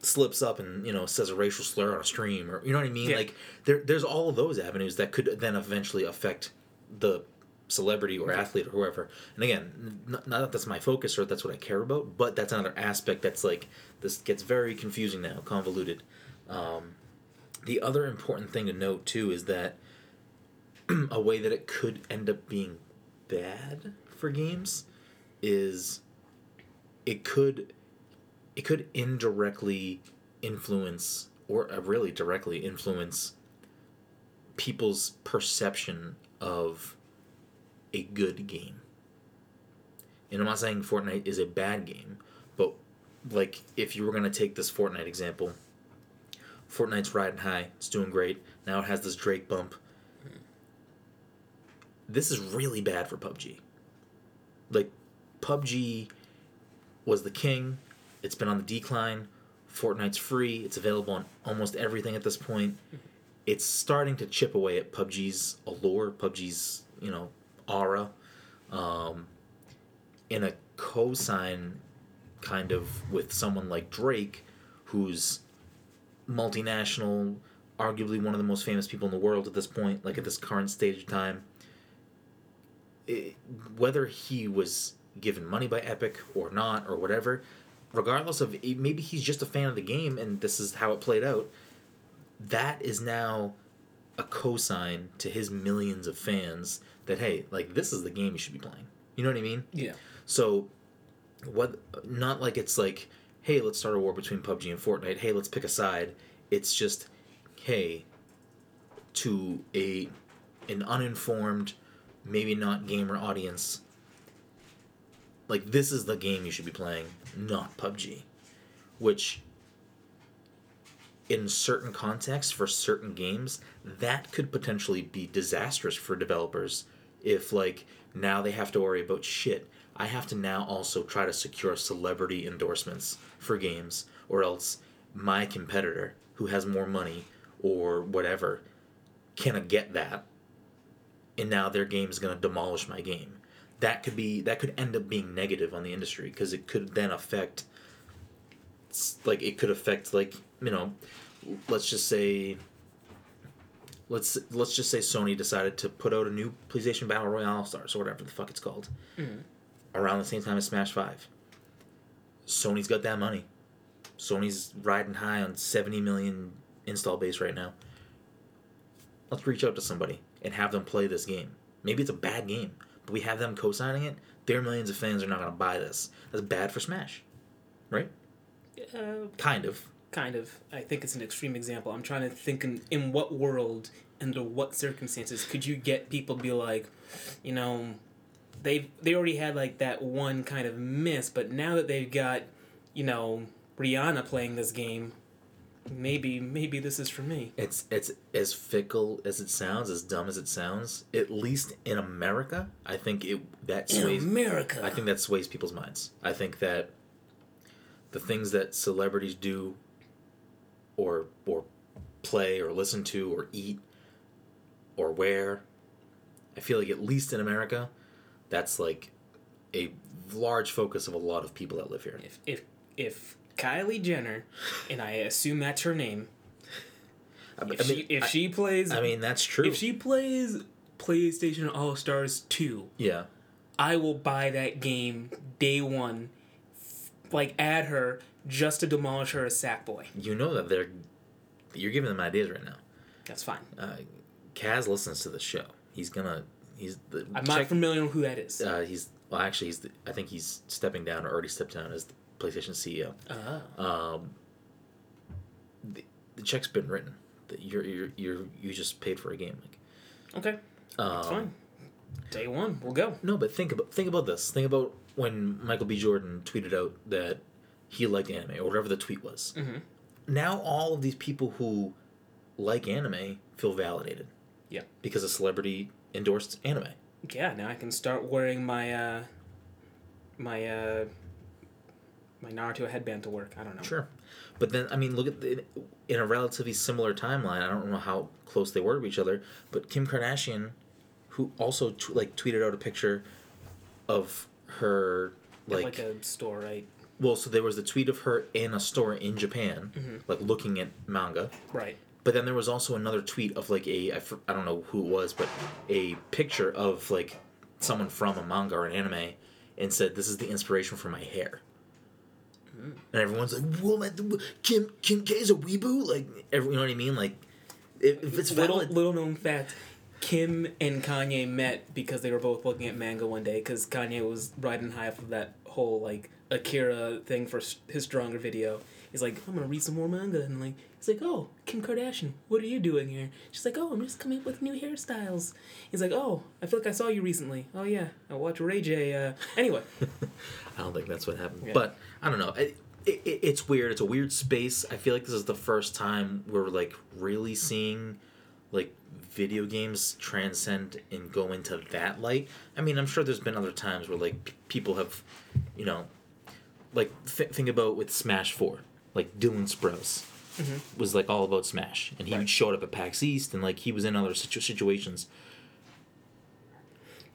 slips up and you know says a racial slur on a stream or you know what I mean Yeah. like there there's all of those avenues that could then eventually affect the celebrity or athlete or whoever. And again n- not that that's my focus or that's what I care about but that's another aspect that's like this gets very confusing now convoluted. Um, the other important thing to note too is that *clears throat* a way that it could end up being bad for games is it could it could indirectly influence or uh, really directly influence people's perception of a good game. And I'm not saying Fortnite is a bad game, but like if you were to take this Fortnite example, Fortnite's riding high, it's doing great. Now it has this Drake bump. This is really bad for PUBG. Like PUBG was the king. It's been on the decline. Fortnite's free. It's available on almost everything at this point. It's starting to chip away at PUBG's allure, PUBG's, you know, aura. Um, in a cosign kind of with someone like Drake, who's multinational, arguably one of the most famous people in the world at this point, like at this current stage of time. It, whether he was given money by Epic or not or whatever, regardless of maybe he's just a fan of the game and this is how it played out. That is now a cosign to his millions of fans that hey, like this is the game you should be playing. You know what I mean? Yeah. So, what? Not like it's like, hey, let's start a war between PUBG and Fortnite. Hey, let's pick a side. It's just, hey, to a an uninformed, maybe not gamer audience. Like this is the game you should be playing, not PUBG, which. In certain contexts, for certain games, that could potentially be disastrous for developers if like now they have to worry about shit. I have to now also try to secure celebrity endorsements for games, or else my competitor, who has more money or whatever, cannot get that, and now their game is going to demolish my game. That could be that could end up being negative on the industry because it could then affect, like it could affect like you know, let's just say let's let's just say Sony decided to put out a new PlayStation Battle Royale Stars or whatever the fuck it's called, Mhm. around the same time as Smash Five. Sony's got that money. Sony's riding high on seventy million install base right now. Let's reach out to somebody and have them play this game. Maybe it's a bad game, but we have them co-signing it. Their millions of fans are not going to buy this. That's bad for Smash, right? Uh, Kind of. Kind of. I think it's an extreme example. I'm trying to think in, in what world, under what circumstances, could you get people to be like, you know, they they already had like that one kind of miss, but now that they've got, you know, Rihanna playing this game, maybe maybe this is for me. It's it's as fickle as it sounds, as dumb as it sounds. At least in America, I think it that In sways. America, I think that sways people's minds. I think that the things that celebrities do, or or play or listen to or eat, or wear, I feel like at least in America, that's like a large focus of a lot of people that live here. if if if Kylie Jenner, and I assume that's her name, I mean, if she if I, she plays I mean that's true. if she plays PlayStation All Stars two. yeah. I will buy that game day one, f- like add her just to demolish her as Sackboy. You know that they're you're giving them ideas right now. That's fine. uh, Kaz listens to the show. He's gonna. He's the. I'm not familiar with who that is. Uh, he's well, actually, he's. The, I think he's stepping down or already stepped down as the PlayStation CEO. Oh. Um, the, the check's been written. That you're you're you're you just paid for a game. Like, Okay. um, That's fine. Day one, we'll go. No, but think about think about this. Think about when Michael B. Jordan tweeted out that he liked anime or whatever the tweet was. Mhm. Now all of these people who like anime feel validated. Yeah. Because a celebrity endorsed anime. Yeah, now I can start wearing my uh my uh my Naruto headband to work. I don't know. Sure. But then, I mean, look at the, in a relatively similar timeline. I don't know how close they were to each other, but Kim Kardashian, who also t- like tweeted out a picture of her Like, like, a store, right? Well, so there was the tweet of her in a store in Japan, Mhm. like looking at manga. Right. But then there was also another tweet of like a I, I don't know who it was, but a picture of like someone from a manga or an anime, and said this is the inspiration for my hair. And everyone's like, "Whoa, man, the- Kim Kim K is a weeboo." Like, every, you know what I mean? Like, if, if it's little valid, little known fact kim and kanye met because they were both looking at manga one day because kanye was riding high off of that whole like akira thing for his stronger video he's like i'm gonna read some more manga and like he's like oh kim kardashian what are you doing here she's like oh i'm just coming up with new hairstyles he's like oh i feel like i saw you recently oh yeah i watch ray j uh anyway *laughs* I don't think that's what happened. Yeah. But I don't know. It, it, it's weird. It's a weird space. I feel like this is the first time we're like really seeing like video games transcend and go into that light. I mean, I'm sure there's been other times where like people have, you know, like th- think about with Smash Four, like Dylan Sprouse mm-hmm. was like all about Smash, and he Right. showed up at PAX East, and like he was in other situ- situations.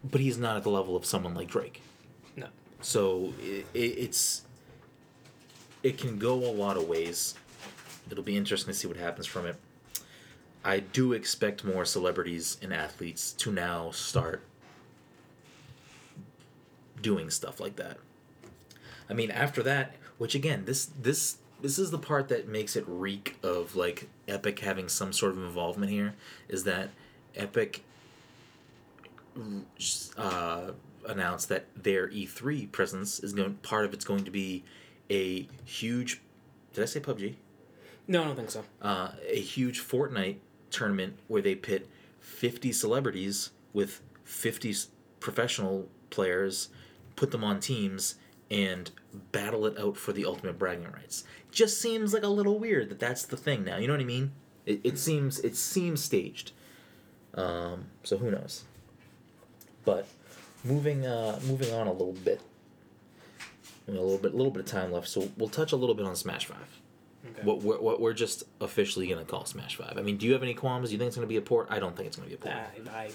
But he's not at the level of someone like Drake. no So it, it, it's it can go a lot of ways. It'll be interesting to see what happens from it. I do expect more celebrities and athletes to now start doing stuff like that. I mean, after that, Which again, this this this is the part that makes it reek of like Epic having some sort of involvement here. Is that Epic uh, announced that their E3 presence is going part of it's going to be a huge. Did I say PUBG? No, I don't think so. Uh, a huge Fortnite tournament where they pit fifty celebrities with fifty professional players, put them on teams, and battle it out for the ultimate bragging rights. Just seems like a little weird that that's the thing now. You know what I mean? It, it seems it seems staged. Um, so who knows? But moving uh, moving on a little bit. A little bit, little bit of time left, so we'll touch a little bit on Smash Five. Okay. What we're, what we're just officially gonna call Smash Five. I mean, do you have any qualms? Do you think it's gonna be a port? I don't think it's gonna be a port. I, I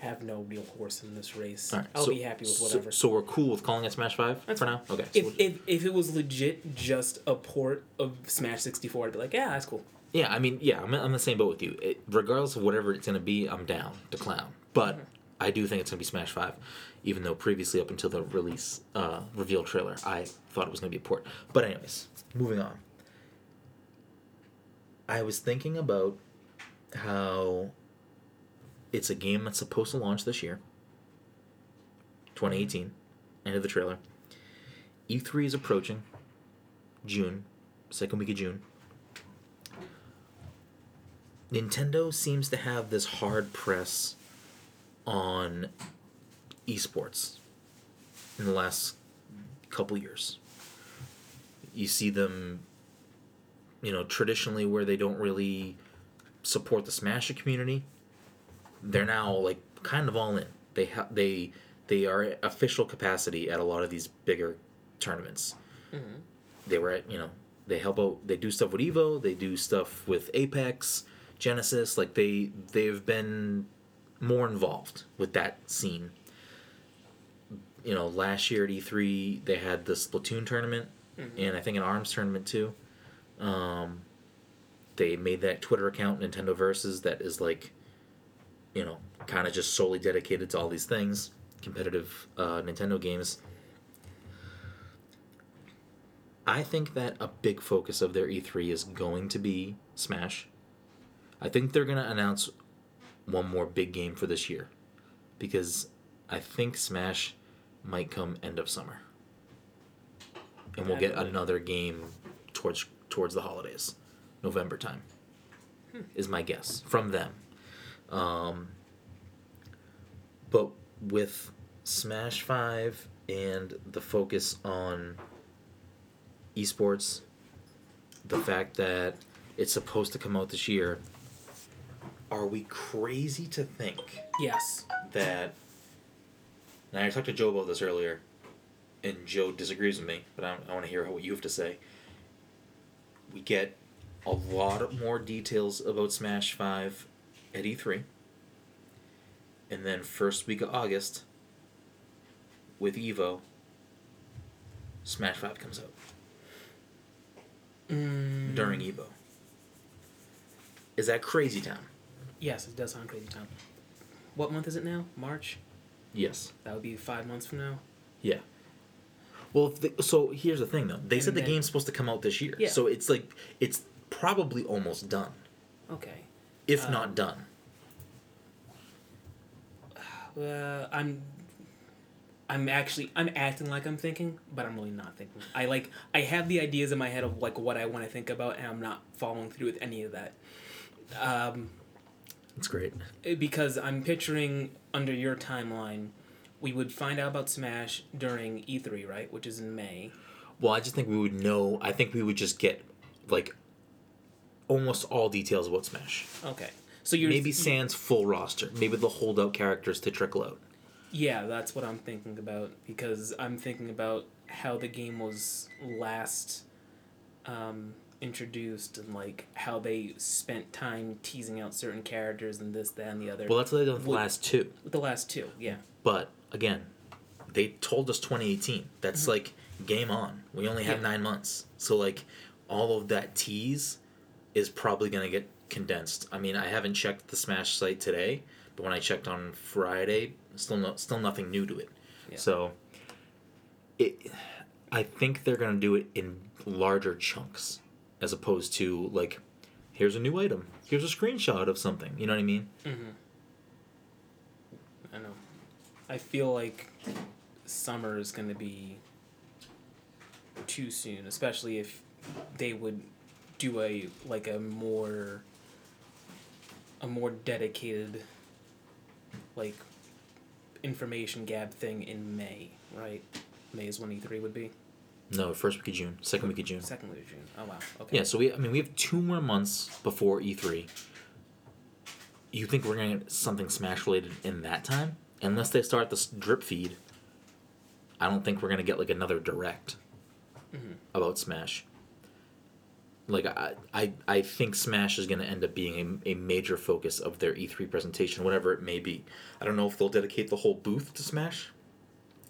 have no real horse in this race. Right, I'll so- be happy with whatever. So, we're cool with calling it Smash Five That's for now. Okay. so if, we'll- if, if it was legit just a port of Smash 64, I'd be like, yeah, that's cool. yeah, I mean, yeah, I'm, I'm the same boat with you. It, regardless of whatever it's gonna be, I'm down to clown. But Mm-hmm. I do think it's gonna be Smash Five, even though previously up until the release uh, reveal trailer, I thought it was gonna be a port. But anyways, moving on. I was thinking about how it's a game that's supposed to launch this year. 2018 end of the trailer. E3 is approaching. June. Second week of june. Nintendo seems to have this hard press on esports in the last couple years. You see them you know traditionally where they don't really support the smasher community they're now like kind of all in. They ha- they they are official capacity at a lot of these bigger tournaments. They were at you know they help out they do stuff with evo they do stuff with apex genesis like they they've been more involved with that scene. You know last year at e3 they had the splatoon tournament and i think an arms tournament too. Um, they made that twitter account nintendo versus that is like you know kind of just solely dedicated to all these things competitive uh, nintendo games I think that a big focus of their E3 is going to be Smash. I think they're going to announce one more big game for this year because I think Smash might come end of summer. And we'll get another game towards towards the holidays. November time. Is my guess from them. Um but with Smash 5 and the focus on esports, the fact that it's supposed to come out this year, are we crazy to think Yes. that? Now I talked to Joe about this earlier, and Joe disagrees with me, but I, I want to hear what you have to say. We get a lot more details about Smash Five at E three, and then first week of August with Evo. Smash Five comes out Mm, during Evo. Is that crazy town? Yes, it does sound crazy time. What month is it now? March? Yes. That would be five months from now. Yeah. Well, if the, so here's the thing though. They said And the then- game's supposed to come out this year. Yeah. So it's like it's probably almost done, Okay. If Um, not done. Uh, I'm. I'm actually I'm acting like I'm thinking, but I'm really not thinking. I like I have the ideas in my head of like what I want to think about, and I'm not following through with any of that. Um, It's great. eh, because I'm picturing under your timeline, we would find out about Smash during E3, right, which is in May. Well, I just think we would know. I think we would just get like almost all details about Smash. Okay, so you're Maybe Sans full roster. Maybe the holdout characters to trickle out. Yeah, that's what I'm thinking about because I'm thinking about how the game was last um, introduced and like how they spent time teasing out certain characters and this, that, and the other. Well, that's what they did with the last two. With the last two, yeah. But again, they told us 2018. That's like game on. We only have Mm-hmm. Yeah. nine months. So like all of that tease is probably gonna get condensed. I mean, I haven't checked the Smash site today, but when I checked on Friday, still no, still nothing new to it. Yeah. So it, I think they're gonna do it in larger chunks as opposed to like here's a new item here's a screenshot of something you know what i mean mm-hmm. I know. I feel like summer is going to be too soon, especially if they would do a like a more a more dedicated like information gab thing in May, right? May is when E3 would be. no first week of june second week of june Second week of June. Oh wow. Okay. yeah so we i mean we have two more months before e3 you think we're gonna get something smash related in that time unless they start this drip feed i don't think we're gonna get like another direct mm-hmm. about smash like I, I i think smash is gonna end up being a, a major focus of their e3 presentation whatever it may be. I don't know if they'll dedicate the whole booth to smash.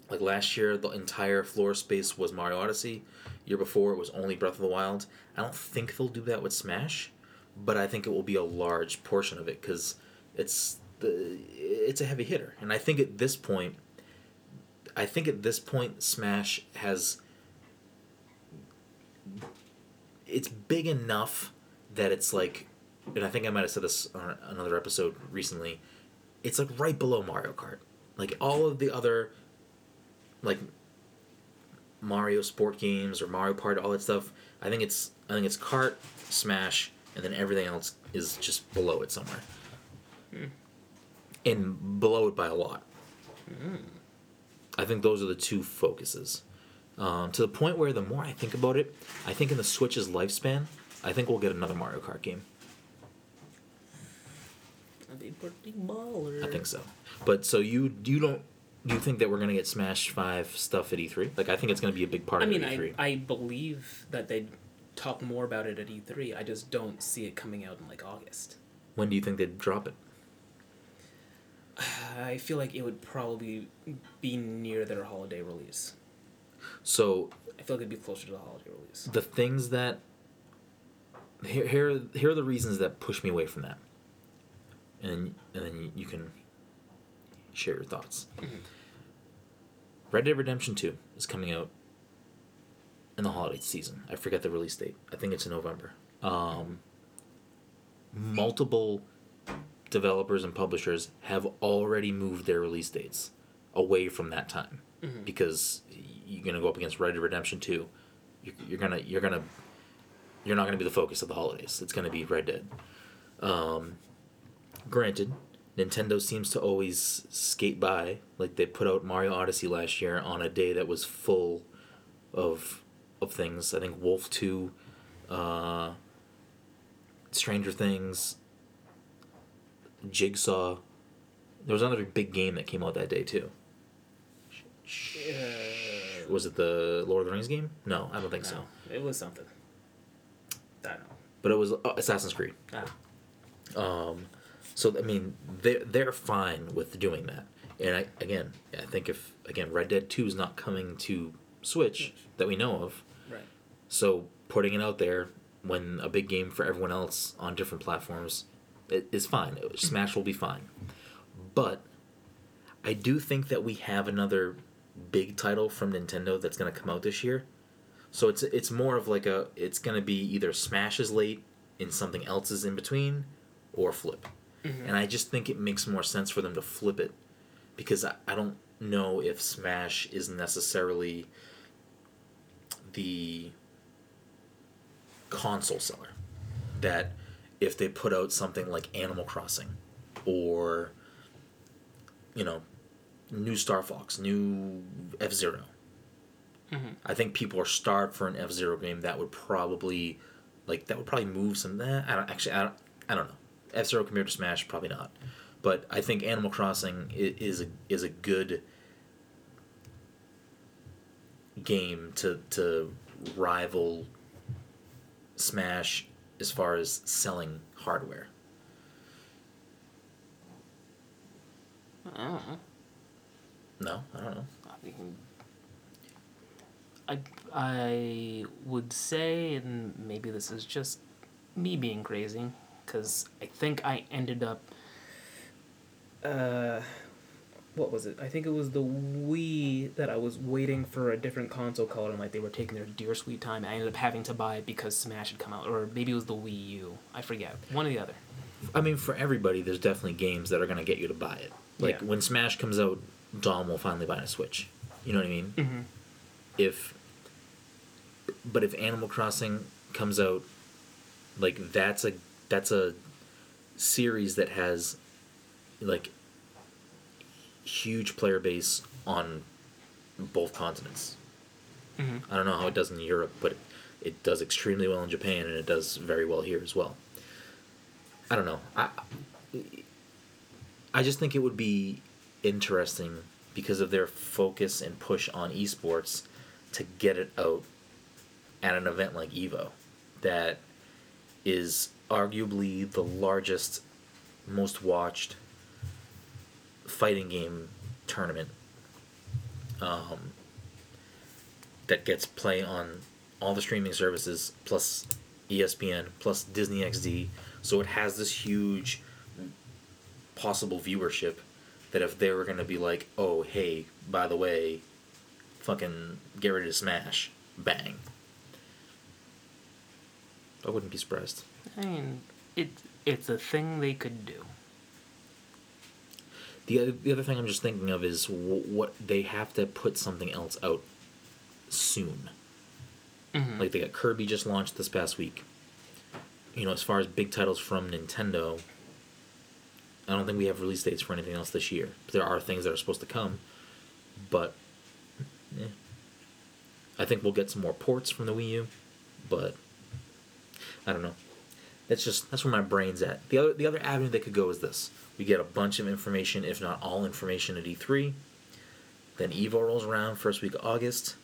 Like last year the entire floor space was mario odyssey. Year before it was only breath of the wild. I don't think they'll do that with smash but i think it will be a large portion of it because it's the it's a heavy hitter. And i think at this point i think at this point smash has it's big enough that it's like and i think i might have said this on another episode recently it's like right below mario kart like all of the other like Mario sport games or Mario Party, all that stuff. I think it's I think it's Kart, Smash, and then everything else is just below it somewhere. Hmm. And below it by a lot. Hmm. I think those are the two focuses. Um, to the point where the more I think about it, I think in the Switch's lifespan, I think we'll get another Mario Kart game. That'd be pretty baller. I think so. But so you you don't do you think that we're gonna get Smash Five stuff at E3? Like I think it's gonna be a big part I of mean, E3. I, I believe that they'd talk more about it at E3. I just don't see it coming out in like August. when do you think they'd drop it? *sighs* I feel like it would probably be near their holiday release. So I feel like it'd be closer to the holiday release. the things that here here here are the reasons that push me away from that, and and then you, can share your thoughts. Red Dead Redemption Two is coming out in the holiday season. I forget the release date. I think it's in November. Um, multiple developers and publishers have already moved their release dates away from that time because you're gonna go up against Red Dead Redemption Two. You're, you're gonna you're gonna you're not gonna be the focus of the holidays. It's gonna be Red Dead. Um, granted, Nintendo seems to always skate by. Like they put out Mario Odyssey last year on a day that was full of of things. I think Wolf Two, uh, Stranger Things, Jigsaw. There was another big game that came out that day too. Uh, Was it the Lord of the Rings game? No, I don't think so. it was something. I don't know. But it was uh, Assassin's Creed. Ah, Um, so I mean, they're they're fine with doing that. And I, again, I think if again Red Dead Two is not coming to Switch that we know of, right. so putting it out there when a big game for everyone else on different platforms i- is fine. Smash will be fine, but I do think that we have another big title from Nintendo that's going to come out this year. So it's it's more of like a it's going to be either Smash is late and something else is in between, or flip. Mm-hmm. And I just think it makes more sense for them to flip it because I, I don't know if Smash is necessarily the console seller. That if they put out something like Animal Crossing or you know, new Star Fox, new F Zero I think people are starved for an F Zero game that would probably, like, that would probably move some. Eh, I don't actually. I don't. I don't know. F Zero compared to Smash, probably not. But I think Animal Crossing i- is a is a good game to to rival Smash as far as selling hardware. I don't know. No, I don't know. I mean, I I would say, and maybe this is just me being crazy, because I think I ended up uh, what was it? I think it was the Wii that I was waiting for a different console color and like they were taking their dear sweet time. I ended up having to buy it because Smash had come out, or maybe it was the Wii U. I forget. One or the other. I mean, for everybody, there's definitely games that are going to get you to buy it. Like Yeah. when Smash comes out, Dom will finally buy a Switch. You know what I mean? Mm-hmm. If, but if Animal Crossing comes out, like that's a that's a series that has, like, huge player base on both continents. Mm-hmm. I don't know how it does in Europe, but it does extremely well in Japan, and it does very well here as well. I don't know. I I just think it would be interesting because of their focus and push on esports to get it out at an event like Evo that is arguably the largest most watched fighting game tournament um, that gets play on all the streaming services plus ESPN plus Disney XD. So it has this huge possible viewership that if they were going to be like, oh, hey, by the way, fucking get ready to smash, bang. I wouldn't be surprised. I mean, it it's a thing they could do. The other, the other thing I'm just thinking of is w- what they have to put something else out soon. Mm-hmm. Like they got Kirby just launched this past week. You know, as far as big titles from Nintendo, I don't think we have release dates for anything else this year. There are things that are supposed to come, but eh. I think we'll get some more ports from the Wii U, but I don't know. That's just that's where my brain's at. The other the other avenue they could go is this: we get a bunch of information, if not all information, at E3. Then Evo rolls around first week of August,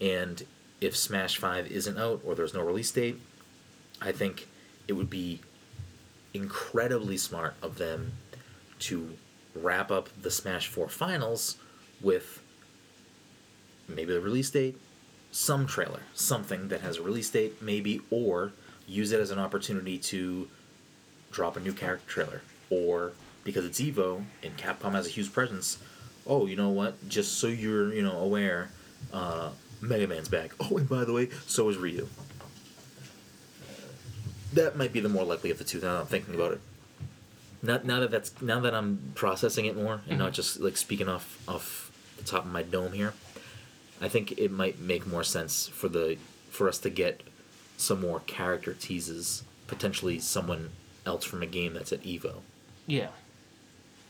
and if Smash Five isn't out or there's no release date, I think it would be incredibly smart of them to wrap up the Smash Four finals with maybe the release date, some trailer, something that has a release date, maybe, or use it as an opportunity to drop a new character trailer. Or because it's Evo and Capcom has a huge presence, oh, you know what? Just so you're, you know, aware, uh, Mega Man's back. *laughs* Oh, and by the way, so is Ryu. That might be the more likely of the two. Now I'm thinking about it. Now, now that that's now that I'm processing it more and not mm-hmm. just like speaking off off the top of my dome here, I think it might make more sense for the for us to get some more character teases, potentially someone else from a game that's at Evo, Yeah.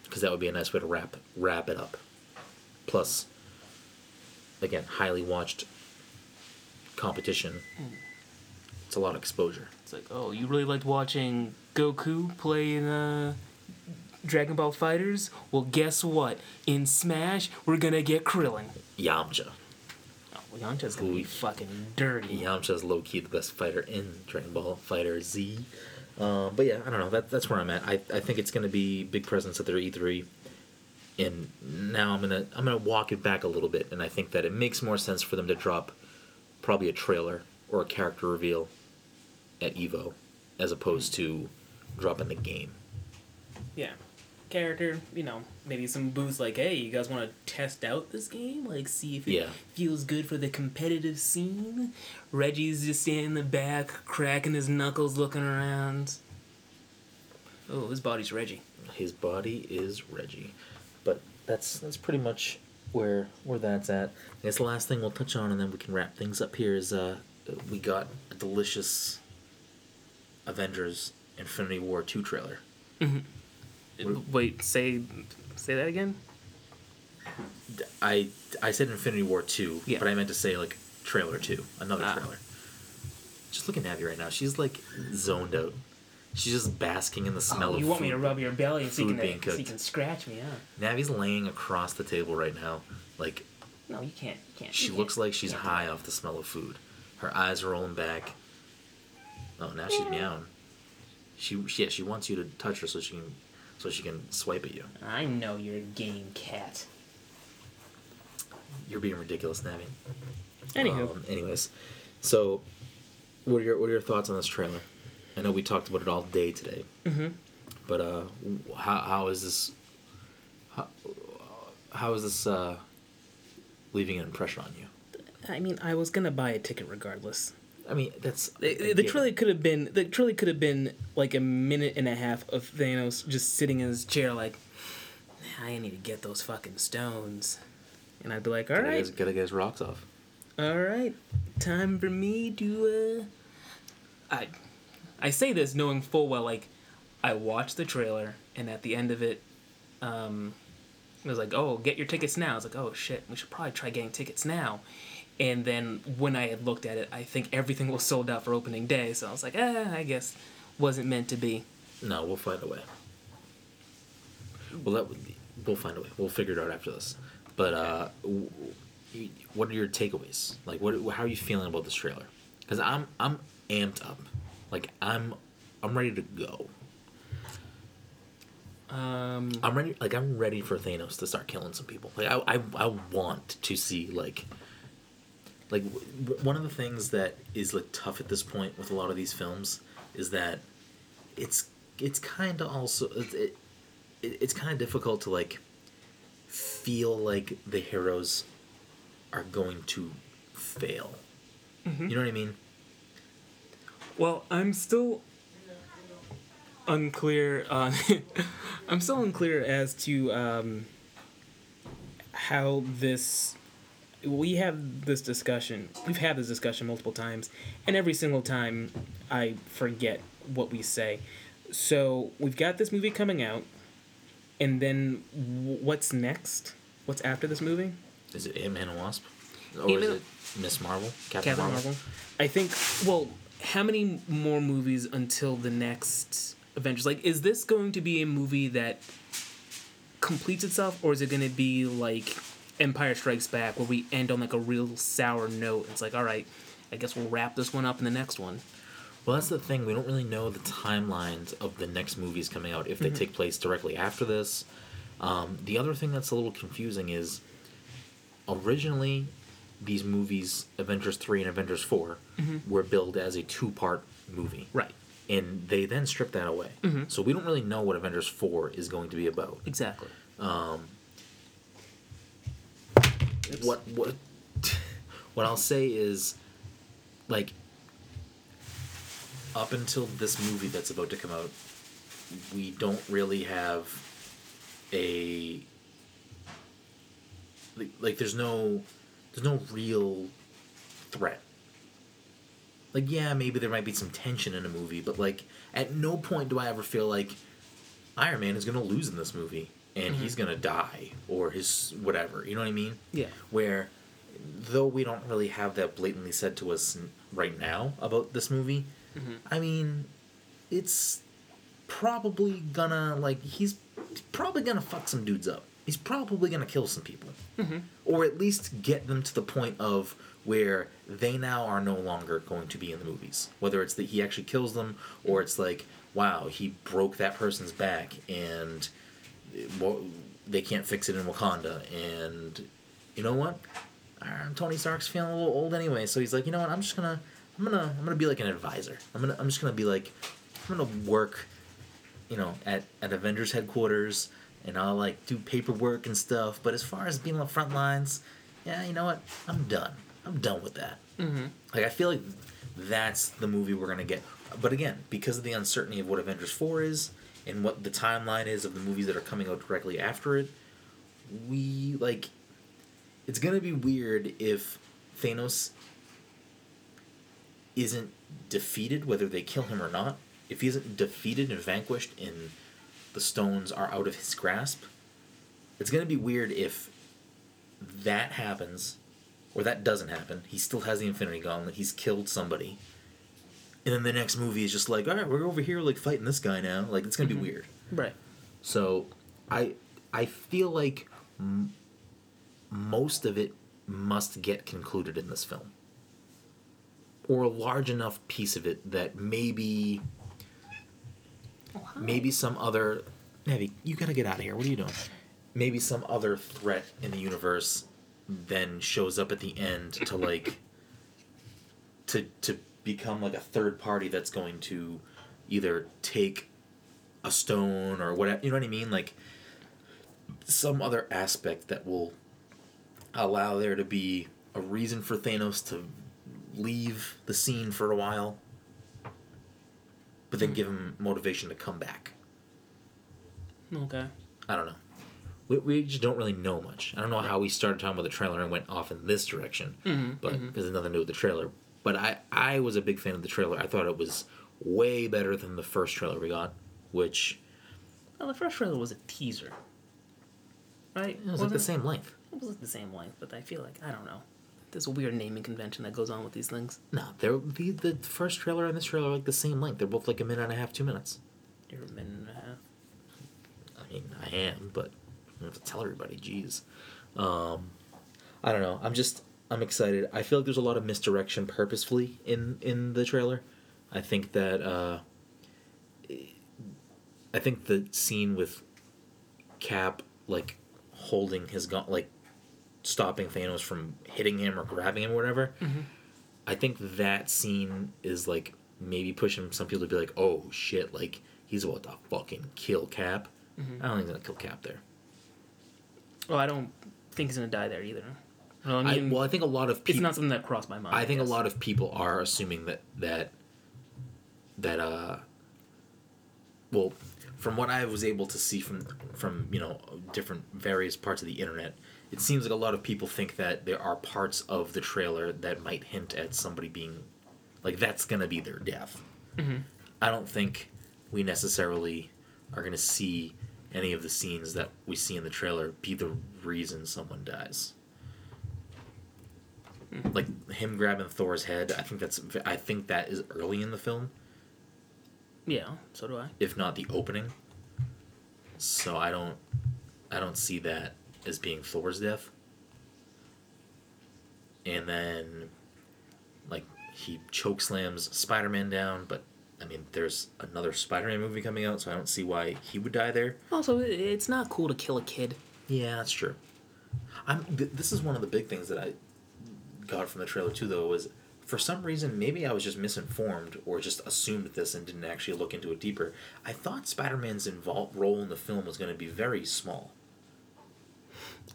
because that would be a nice way to wrap wrap it up. Plus, again, highly watched competition. Mm. It's a lot of exposure. It's like, oh, you really liked watching Goku play in uh, Dragon Ball Fighters? Well, guess what? In Smash, we're gonna get Krillin. Yamcha. Oh, well, Yamcha's gonna be fucking dirty. Yamcha's low key the best fighter in Dragon Ball Fighter Z. Uh, but yeah, I don't know. That that's where I'm at. I, I think it's gonna be big presence at their E3, and now I'm gonna I'm gonna walk it back a little bit, and I think that it makes more sense for them to drop probably a trailer or a character reveal at Evo, as opposed to dropping the game. Yeah. Character, you know, maybe some boosts like, hey, you guys want to test out this game? Like, see if it Yeah. feels good for the competitive scene? Reggie's just standing in the back, cracking his knuckles, looking around. Oh, his body's Reggie. His body is Reggie, but that's that's pretty much where where that's at. I guess the last thing we'll touch on, and then we can wrap things up here, is uh, we got a delicious Avengers Infinity War two trailer. What- Wait, say say that again? I I said Infinity War two, Yeah. but I meant to say like trailer two, another Ah. trailer. Just looking at you right now, she's like zoned out. She's just basking in the smell Oh, of you want me to rub your belly so you, food can, being so you can scratch me, huh? Navi's laying across the table right now, like No, you can't. You can't. She you looks can't- like she's high off the smell of food. Her eyes are rolling back. Oh, now she's meowing. She, she yeah, she wants you to touch her so she can so she can swipe at you. I know you're a game cat. You're being ridiculous, Navi. Anywho, Um, anyways, so what are your what are your thoughts on this trailer? I know we talked about it all day today, mm-hmm. but uh, how how is this? How, how is this uh, leaving an impression on you? I mean, I was gonna buy a ticket regardless. I mean, that's The, the truly could have been the truly could have been like a minute and a half of Thanos just sitting in his chair like, I need to get those fucking stones, and I'd be like, all gotta, right, get gotta get his rocks off. all right, time for me to. Uh... I, I say this knowing full well like, I watched the trailer and at the end of it, um, it was like, oh, get your tickets now. I was like, oh shit, we should probably try getting tickets now. And then when I had looked at it, I think everything was sold out for opening day. So I was like, eh, I guess wasn't meant to be. No, we'll find a way. Well, that would be, we'll find a way. We'll figure it out after this. But uh, what are your takeaways? Like, what? How are you feeling about this trailer? Because I'm I'm amped up. Like I'm I'm ready to go. Um, I'm ready. Like I'm ready for Thanos to start killing some people. Like I I, I want to see like. Like w- one of the things that is like tough at this point with a lot of these films is that it's it's kind of also it, it, it's kind of difficult to like feel like the heroes are going to fail. You know what I mean? well, I'm still unclear on. *laughs* I'm still unclear as to um, how this. We have this discussion. We've had this discussion multiple times, and every single time I forget what we say. So we've got this movie coming out, and then w- what's next? What's after this movie? Is it Ant Man and Wasp? Or Ant-Man- is it Miss Marvel? Captain, Captain Marvel. I think. Well, how many more movies until the next Avengers? Like, is this going to be a movie that completes itself, or is it going to be like Empire Strikes Back, where we end on like a real sour note? It's like, all right, I guess we'll wrap this one up in the next one. Well, that's the thing. We don't really know the timelines of the next movies coming out if they mm-hmm. take place directly after this. Um, the other thing that's a little confusing is originally these movies, Avengers 3 and Avengers 4, mm-hmm. were billed as a two part movie. Right. And they then stripped that away. Mm-hmm. So we don't really know what Avengers 4 is going to be about. Exactly. Um, what what *laughs* what I'll say is like up until this movie that's about to come out we don't really have a like, like there's no there's no real threat. Like yeah maybe there might be some tension in a movie but like at no point do i ever feel like iron man is going to lose in this movie and mm-hmm. he's going to die or his whatever you know what i mean? Yeah. where though we don't really have that blatantly said to us right now about this movie mm-hmm. i mean it's probably gonna like he's probably gonna fuck some dudes up. He's probably gonna kill some people. Mm-hmm. Or at least get them to the point of where they now are no longer going to be in the movies. Whether it's that he actually kills them or it's like wow he broke that person's back and well, they can't fix it in Wakanda, and you know what? Uh, Tony Stark's feeling a little old anyway, so he's like, you know what? I'm just gonna, I'm gonna, I'm gonna be like an advisor. I'm gonna, I'm just gonna be like, I'm gonna work, you know, at at Avengers headquarters, and I'll like do paperwork and stuff. But as far as being on the front lines, yeah, you know what? I'm done. I'm done with that. Mm-hmm. Like I feel like that's the movie we're gonna get. But again, because of the uncertainty of what Avengers Four is and what the timeline is of the movies that are coming out directly after it, we like. It's gonna be weird if Thanos isn't defeated, whether they kill him or not. If he isn't defeated and vanquished, and the stones are out of his grasp, it's gonna be weird if that happens, or that doesn't happen. He still has the Infinity Gauntlet. He's killed somebody, and then the next movie is just like, all right, we're over here like fighting this guy now. Like it's gonna be mm-hmm. weird. Right. So, I I feel like m- most of it must get concluded in this film, or a large enough piece of it that maybe maybe some other. Heavy, you gotta get out of here. What are you doing? Maybe some other threat in the universe then shows up at the end to like to to become like a third party that's going to either take a stone or whatever. You know what I mean? Like some other aspect that will allow there to be a reason for Thanos to leave the scene for a while, but then give him motivation to come back. Okay. I don't know. We, we just don't really know much. I don't know how we started talking about the trailer and went off in this direction, Mhm, but because there's nothing to do with the trailer. But I, I was a big fan of the trailer. I thought it was way better than the first trailer we got, which Well, the first trailer was a teaser. Right? it was like the same length. It was like the same length, but I feel like I don't know. There's a weird naming convention that goes on with these things. No, they're the the first trailer and this trailer are like the same length. They're both like a minute and a half, two minutes. You're a minute and a half. I mean, I am, but I have to tell everybody. Jeez, um, I don't know. I'm just I'm excited. I feel like there's a lot of misdirection purposefully in in the trailer. I think that uh, I think the scene with Cap like holding his gun, like stopping Thanos from hitting him or grabbing him or whatever. I think that scene is like maybe pushing some people to be like, oh shit, like he's about to fucking kill Cap. I don't think he's gonna kill Cap there. Well, I don't think he's gonna die there either. Well, I I, well, I think a lot of people. it's not something that crossed my mind. I think a lot of people are assuming that that that uh. Well, from what I was able to see from from you know different various parts of the internet, it seems like a lot of people think that there are parts of the trailer that might hint at somebody being, like that's gonna be their death. Mhm. I don't think we necessarily are gonna see any of the scenes that we see in the trailer be the reason someone dies. Like him grabbing Thor's head, I think that's I think that is early in the film, Yeah, so do I. if not the opening. So I don't I don't see that as being Thor's death. And then like he choke slams Spider-Man down, but I mean there's another Spider-Man movie coming out, so I don't see why he would die there. Also, it's not cool to kill a kid. Yeah, that's true. I'm. Th- this is one of the big things that I got from the trailer too, though, was for some reason maybe I was just misinformed or just assumed this and didn't actually look into it deeper. I thought Spider-Man's involved role in the film was going to be very small.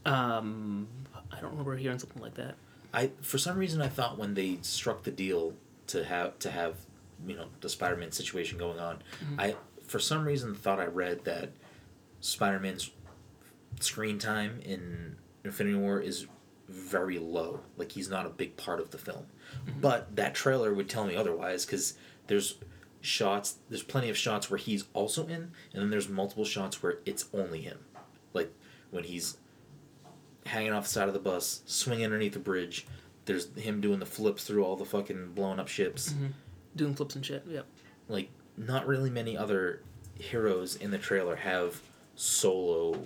Um, I don't remember hearing something like that. I for some reason I thought when they struck the deal to have to have you know the Spider-Man situation going on, I for some reason thought I read that Spider-Man's screen time in Infinity War is very low. Like he's not a big part of the film. Mm-hmm. But that trailer would tell me otherwise because there's shots there's plenty of shots where he's also in and then there's multiple shots where it's only him. Like when he's hanging off the side of the bus, swinging underneath the bridge. There's him doing the flips through all the fucking blown up ships. Mm-hmm. Doing flips and shit. Yep. Like, not really many other heroes in the trailer have solo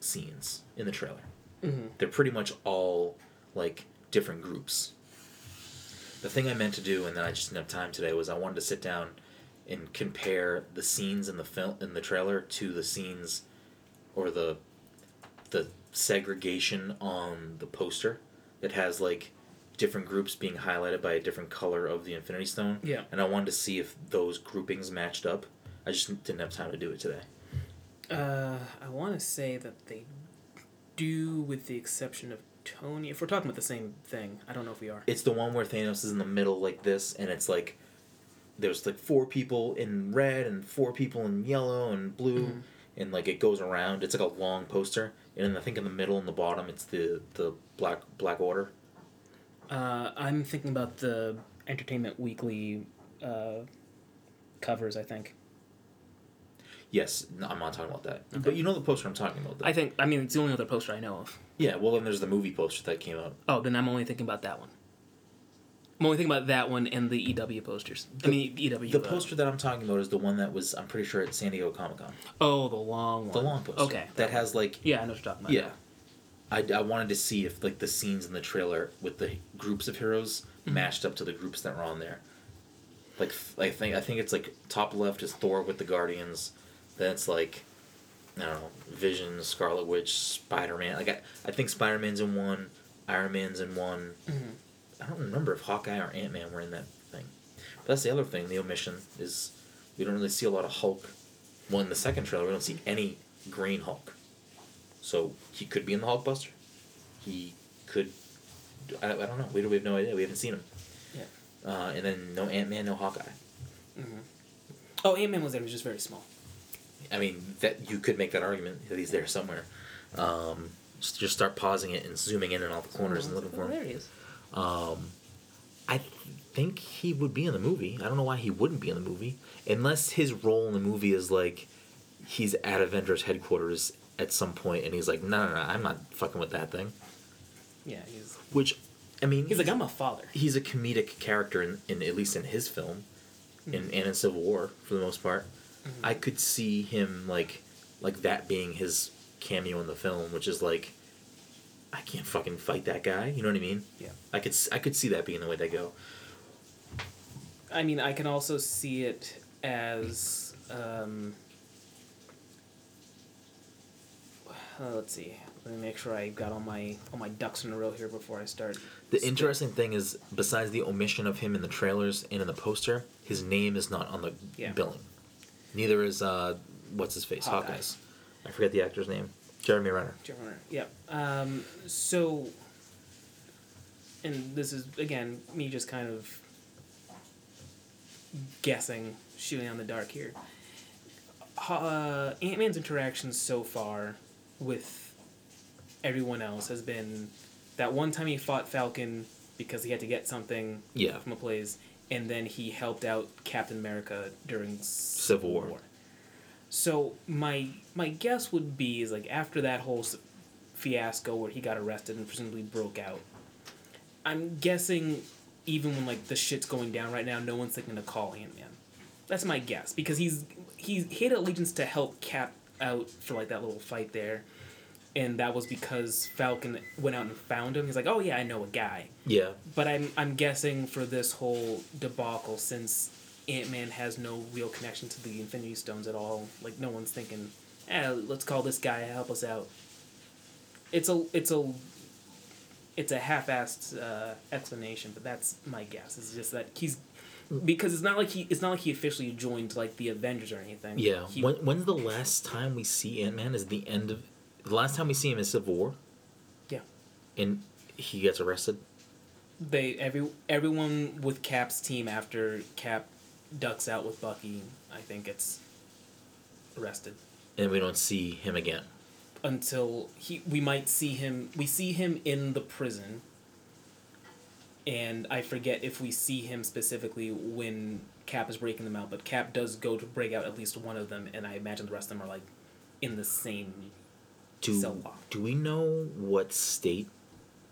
scenes in the trailer. Mhm. They're pretty much all like different groups. The thing I meant to do, and then I just didn't have time today, was I wanted to sit down and compare the scenes in the film in the trailer to the scenes or the the segregation on the poster that has like different groups being highlighted by a different color of the Infinity Stone. Yeah. And I wanted to see if those groupings matched up. I just didn't have time to do it today. Uh, I want to say that they do, with the exception of Tony. If we're talking about the same thing, I don't know if we are. It's the one where Thanos is in the middle like this, and it's like there's like four people in red and four people in yellow and blue, Mhm. and like it goes around. It's like a long poster, and then I think in the middle and the bottom, it's the the black Black Order. Uh, I'm thinking about the Entertainment Weekly uh, covers. I think. Yes, no, I'm not talking about that. Okay. But you know the poster I'm talking about. Though. I think. I mean, it's the only other poster I know of. yeah, well then there's the movie poster that came out. Oh, then I'm only thinking about that one. I'm only thinking about that one and the EW posters. I The- mean, EW. The uh, poster that I'm talking about is the one that was I'm pretty sure at San Diego Comic Con. Oh, the long one. The long poster. Okay. That has like Yeah, I know what you're talking about. Yeah. I, I wanted to see if like the scenes in the trailer with the groups of heroes Mm-hmm. matched up to the groups that were on there. Like I think I think it's like top left is Thor with the Guardians, then it's like I don't know Vision, Scarlet Witch, Spider Man. Like I, I think Spider Man's in one, Iron Man's in one. Mhm. I don't remember if Hawkeye or Ant Man were in that thing. But that's the other thing. The omission is we don't really see a lot of Hulk. Well, in the second trailer, we don't see any Green Hulk. So he could be in the Hulkbuster. He could. I, I don't know. We, we have no idea. We haven't seen him. Yeah. Uh, and then no Ant Man, no Hawkeye. Oh, Ant Man was there. He was just very small. I mean, that you could make that argument that he's there somewhere. Um, just, start pausing it and zooming in on all the corners and looking for Oh, him. there he is. I th- think he would be in the movie. I don't know why he wouldn't be in the movie, unless his role in the movie is like he's at Avengers headquarters at some point and he's like, no, no, no, I'm not fucking with that thing. Yeah, he's Which, I mean, he's like I'm a father. he's a comedic character in, in at least in his film, in and in Civil War for the most part. I could see him like like that being his cameo in the film, which is like, I can't fucking fight that guy. You know what I mean? Yeah. I could s- I could see that being the way they go. I mean, I can also see it as um, uh, let's see. Let me make sure I got all my all my ducks in a row here before I start. The spit- interesting thing is, besides the omission of him in the trailers and in the poster, his name is not on the Yeah. billing. Neither is uh, what's his face, Hawkeye. Hawkeye's. I forget the actor's name. Jeremy Renner. Jeff Runner. Yep. Um, so, and this is again me just kind of guessing, shooting on the dark here. Uh, Ant Man's interactions so far with everyone else has been that one time he fought Falcon because he had to get something Yeah. from a place, and then he helped out Captain America during Civil War. So my my guess would be is like after that whole fiasco where he got arrested and presumably broke out. I'm guessing even when like the shit's going down right now, no one's thinking to call Ant Man. That's my guess because he's he's he had allegiance to help Cap out for like that little fight there, and that was because Falcon went out and found him. He's like, oh yeah, I know a guy. Yeah. But I'm I'm guessing for this whole debacle, since Ant Man has no real connection to the Infinity Stones at all, like no one's thinking, eh, let's call this guy help us out. It's a it's a it's a half-assed uh, explanation, but that's my guess. It's just that he's because it's not like he it's not like he officially joined like the Avengers or anything. Yeah. He, when, when's the last time we see Ant Man? Is the end of the last time we see him is Civil War, yeah. and he gets arrested. They every everyone with Cap's team after Cap ducks out with Bucky, I think it's arrested. and we don't see him again. until he we might see him we see him in the prison and i forget if we see him specifically when cap is breaking them out but cap does go to break out at least one of them and i imagine the rest of them are like in the same Do cell block. do we know what state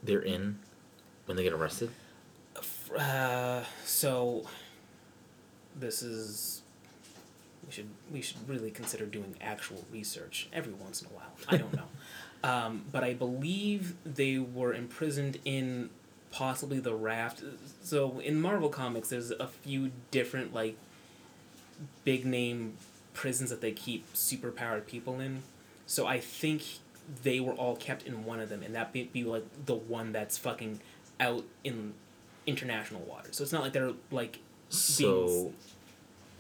they're in when they get arrested? uh, so this is we should we should really consider doing actual research every once in a while. I don't know, *laughs* um, but I believe they were imprisoned in possibly the raft. So in Marvel comics, there's a few different like big name prisons that they keep superpowered people in. So I think they were all kept in one of them, and that be, be like the one that's fucking out in international waters. So it's not like they're like So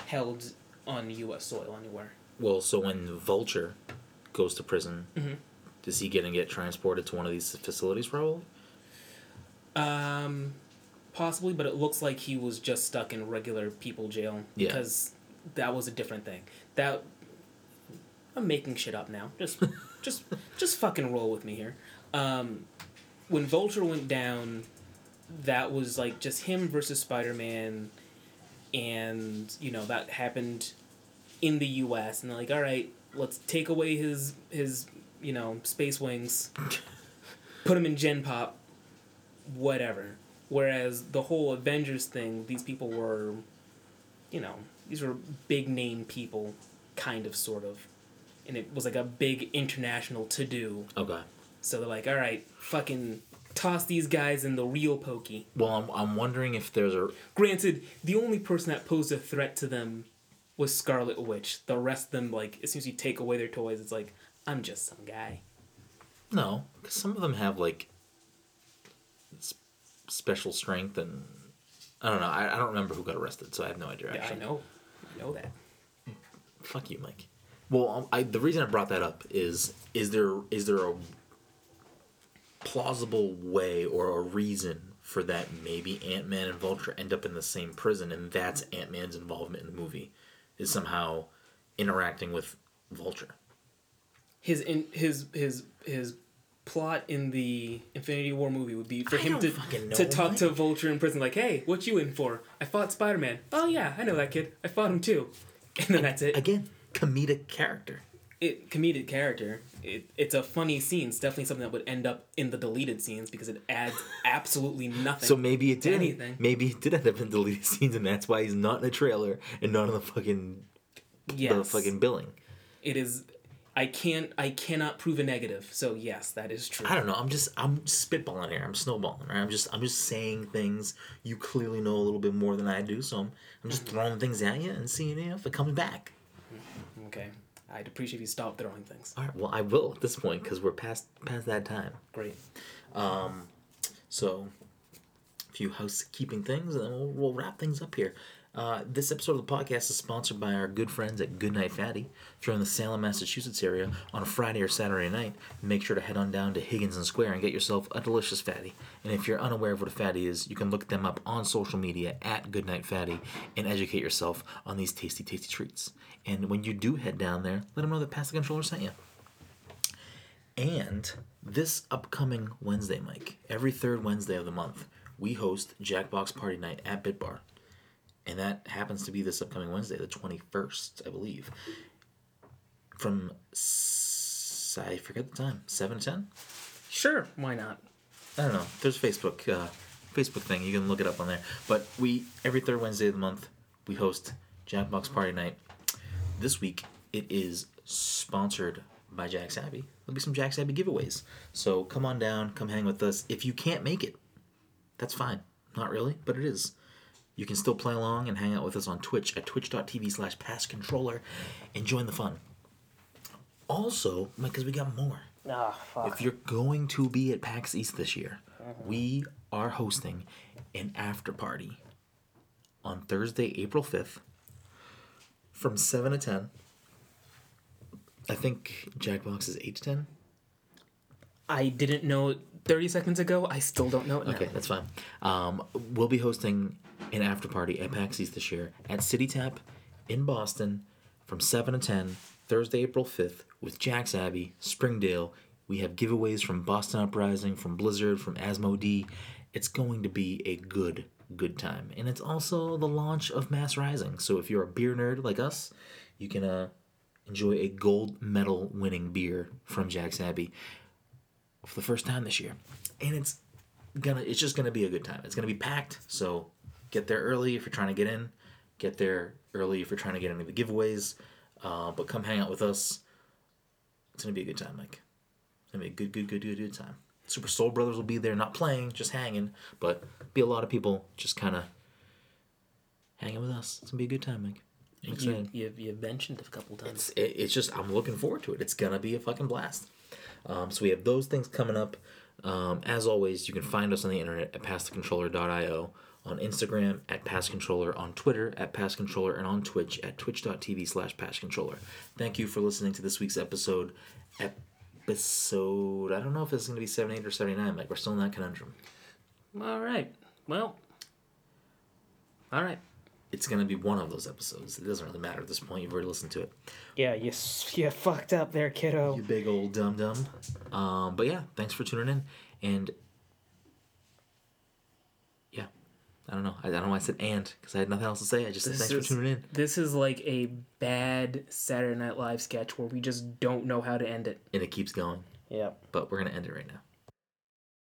held on U.S. soil anywhere. well, so when Vulture goes to prison, Mhm. is he get and get transported to one of these facilities? Probably. Um, possibly, but it looks like he was just stuck in regular people jail Yeah. because that was a different thing. That I'm making shit up now. Just, *laughs* just, just fucking roll with me here. Um, when Vulture went down, that was like just him versus Spider Man, and you know that happened in the U.S. and they're like, all right, let's take away his his you know space wings, *laughs* put him in Gen Pop, whatever. Whereas the whole Avengers thing, these people were, you know, these were big name people, kind of, sort of. And it was like a big international to do. Okay. So they're like, all right, fucking toss these guys in the real pokey. Well, I'm, I'm wondering if there's a Granted, the only person that posed a threat to them was Scarlet Witch. The rest of them, like, as soon as you take away their toys, it's like, I'm just some guy. no, because some of them have like s- special strength and I don't know. I, I don't remember who got arrested, so I have no idea. Yeah, I know. I know that. fuck you, Mike. Well, um, I, the reason I brought that up is is there is there a plausible way or a reason for that maybe Ant Man and Vulture end up in the same prison and that's Ant Man's involvement in the movie is somehow interacting with Vulture. His in his his his plot in the Infinity War movie would be for I him to fucking to talk to Vulture in prison, like, "Hey, what you in for? I fought Spider Man. Oh yeah, I know that kid. I fought him too." *laughs* And then that's it. Again, comedic character. it comedic character. It, it's a funny scene. It's definitely something that would end up in the deleted scenes because it adds *laughs* absolutely nothing. So maybe it did. Anything. Maybe it did end up in deleted *laughs* scenes, and that's why he's not in the trailer and not on the fucking yes, the fucking billing. it is. I can't. I cannot prove a negative. So yes, that is true. I don't know. I'm just I'm spitballing here. I'm snowballing. Right? I'm just I'm just saying things. You clearly know a little bit more than I do, so I'm I'm just mm-hmm. throwing things at you and seeing you know, if it comes back. Okay, I'd appreciate if you stop throwing things. All right. Well, I will at this point because we're past past that time. Great. Um, So, a few housekeeping things, and then we'll, we'll wrap things up here. Uh, this episode of the podcast is sponsored by our good friends at Goodnight Fatty. If you're in the Salem, Massachusetts area on a Friday or Saturday night, make sure to head on down to Higginson Square and get yourself a delicious fatty. And if you're unaware of what a fatty is, you can look them up on social media at Goodnight Fatty and educate yourself on these tasty, tasty treats. And when you do head down there, let them know that Pass the Controller sent you. And this upcoming Wednesday, Mike, every third Wednesday of the month, we host Jackbox Party Night at Bit Bar. And that happens to be this upcoming Wednesday, the 21st, I believe. From, s- I forget the time, 7 to 10? Sure. Why not? I don't know. There's Facebook, uh, Facebook thing. You can look it up on there. But we, every third Wednesday of the month, we host Jackbox Party Night. This week, it is sponsored by Jack's Abbey. There'll be some Jack's Abbey giveaways. So come on down, come hang with us. If you can't make it, that's fine. Not really, but it is. You can still play along and hang out with us on Twitch at twitch.tv slash passcontroller and join the fun. Also, because we got more. Ah, fuck. If you're going to be at PAX East this year, we are hosting an after party on Thursday, April 5th from 7 to 10. I think Jackbox is 8 to 10. I didn't know 30 seconds ago. I still don't know it now. Okay, that's fine. Um, we'll be hosting an after party at PAX East this year at City Tap in Boston from 7 to 10, Thursday, April 5th, with Jack's Abbey, Springdale. We have giveaways from Boston Uprising, from Blizzard, from Asmodee. It's going to be a good, good time. And it's also the launch of Mass Rising. So if you're a beer nerd like us, you can uh, enjoy a gold medal winning beer from Jack's Abbey for the first time this year. And it's gonna it's just gonna be a good time. It's gonna be packed, so get there early if you're trying to get in. Get there early if you're trying to get into the giveaways. Uh, but come hang out with us. It's gonna be a good time, Mike. It's gonna be a good, good, good, good, good time. Super Soul Brothers will be there, not playing, just hanging, but be a lot of people just kind of hanging with us. It's gonna be a good time, Mike. You, you, you've mentioned it a couple times. It's it, it's just I'm looking forward to it. It's gonna be a fucking blast. Um, so we have those things coming up. Um, as always, you can find us on the internet at passthecontroller.io, on Instagram at passcontroller, on Twitter at passcontroller, and on Twitch at twitch.tv slash passcontroller. Thank you for listening to this week's episode. Episode I don't know if it's gonna be 78 or 79, Like, We're still in that conundrum. All right. Well. All right. It's gonna be one of those episodes. It doesn't really matter at this point. You've already listened to it. Yeah, you, you fucked up there, kiddo. You big old dum dum. Um, but yeah, thanks for tuning in. And yeah, I don't know. I, I don't know why I said and because I had nothing else to say. I just said thanks is, for tuning in. This is like a bad Saturday Night Live sketch where we just don't know how to end it. And it keeps going. Yep. But we're going to end it right now.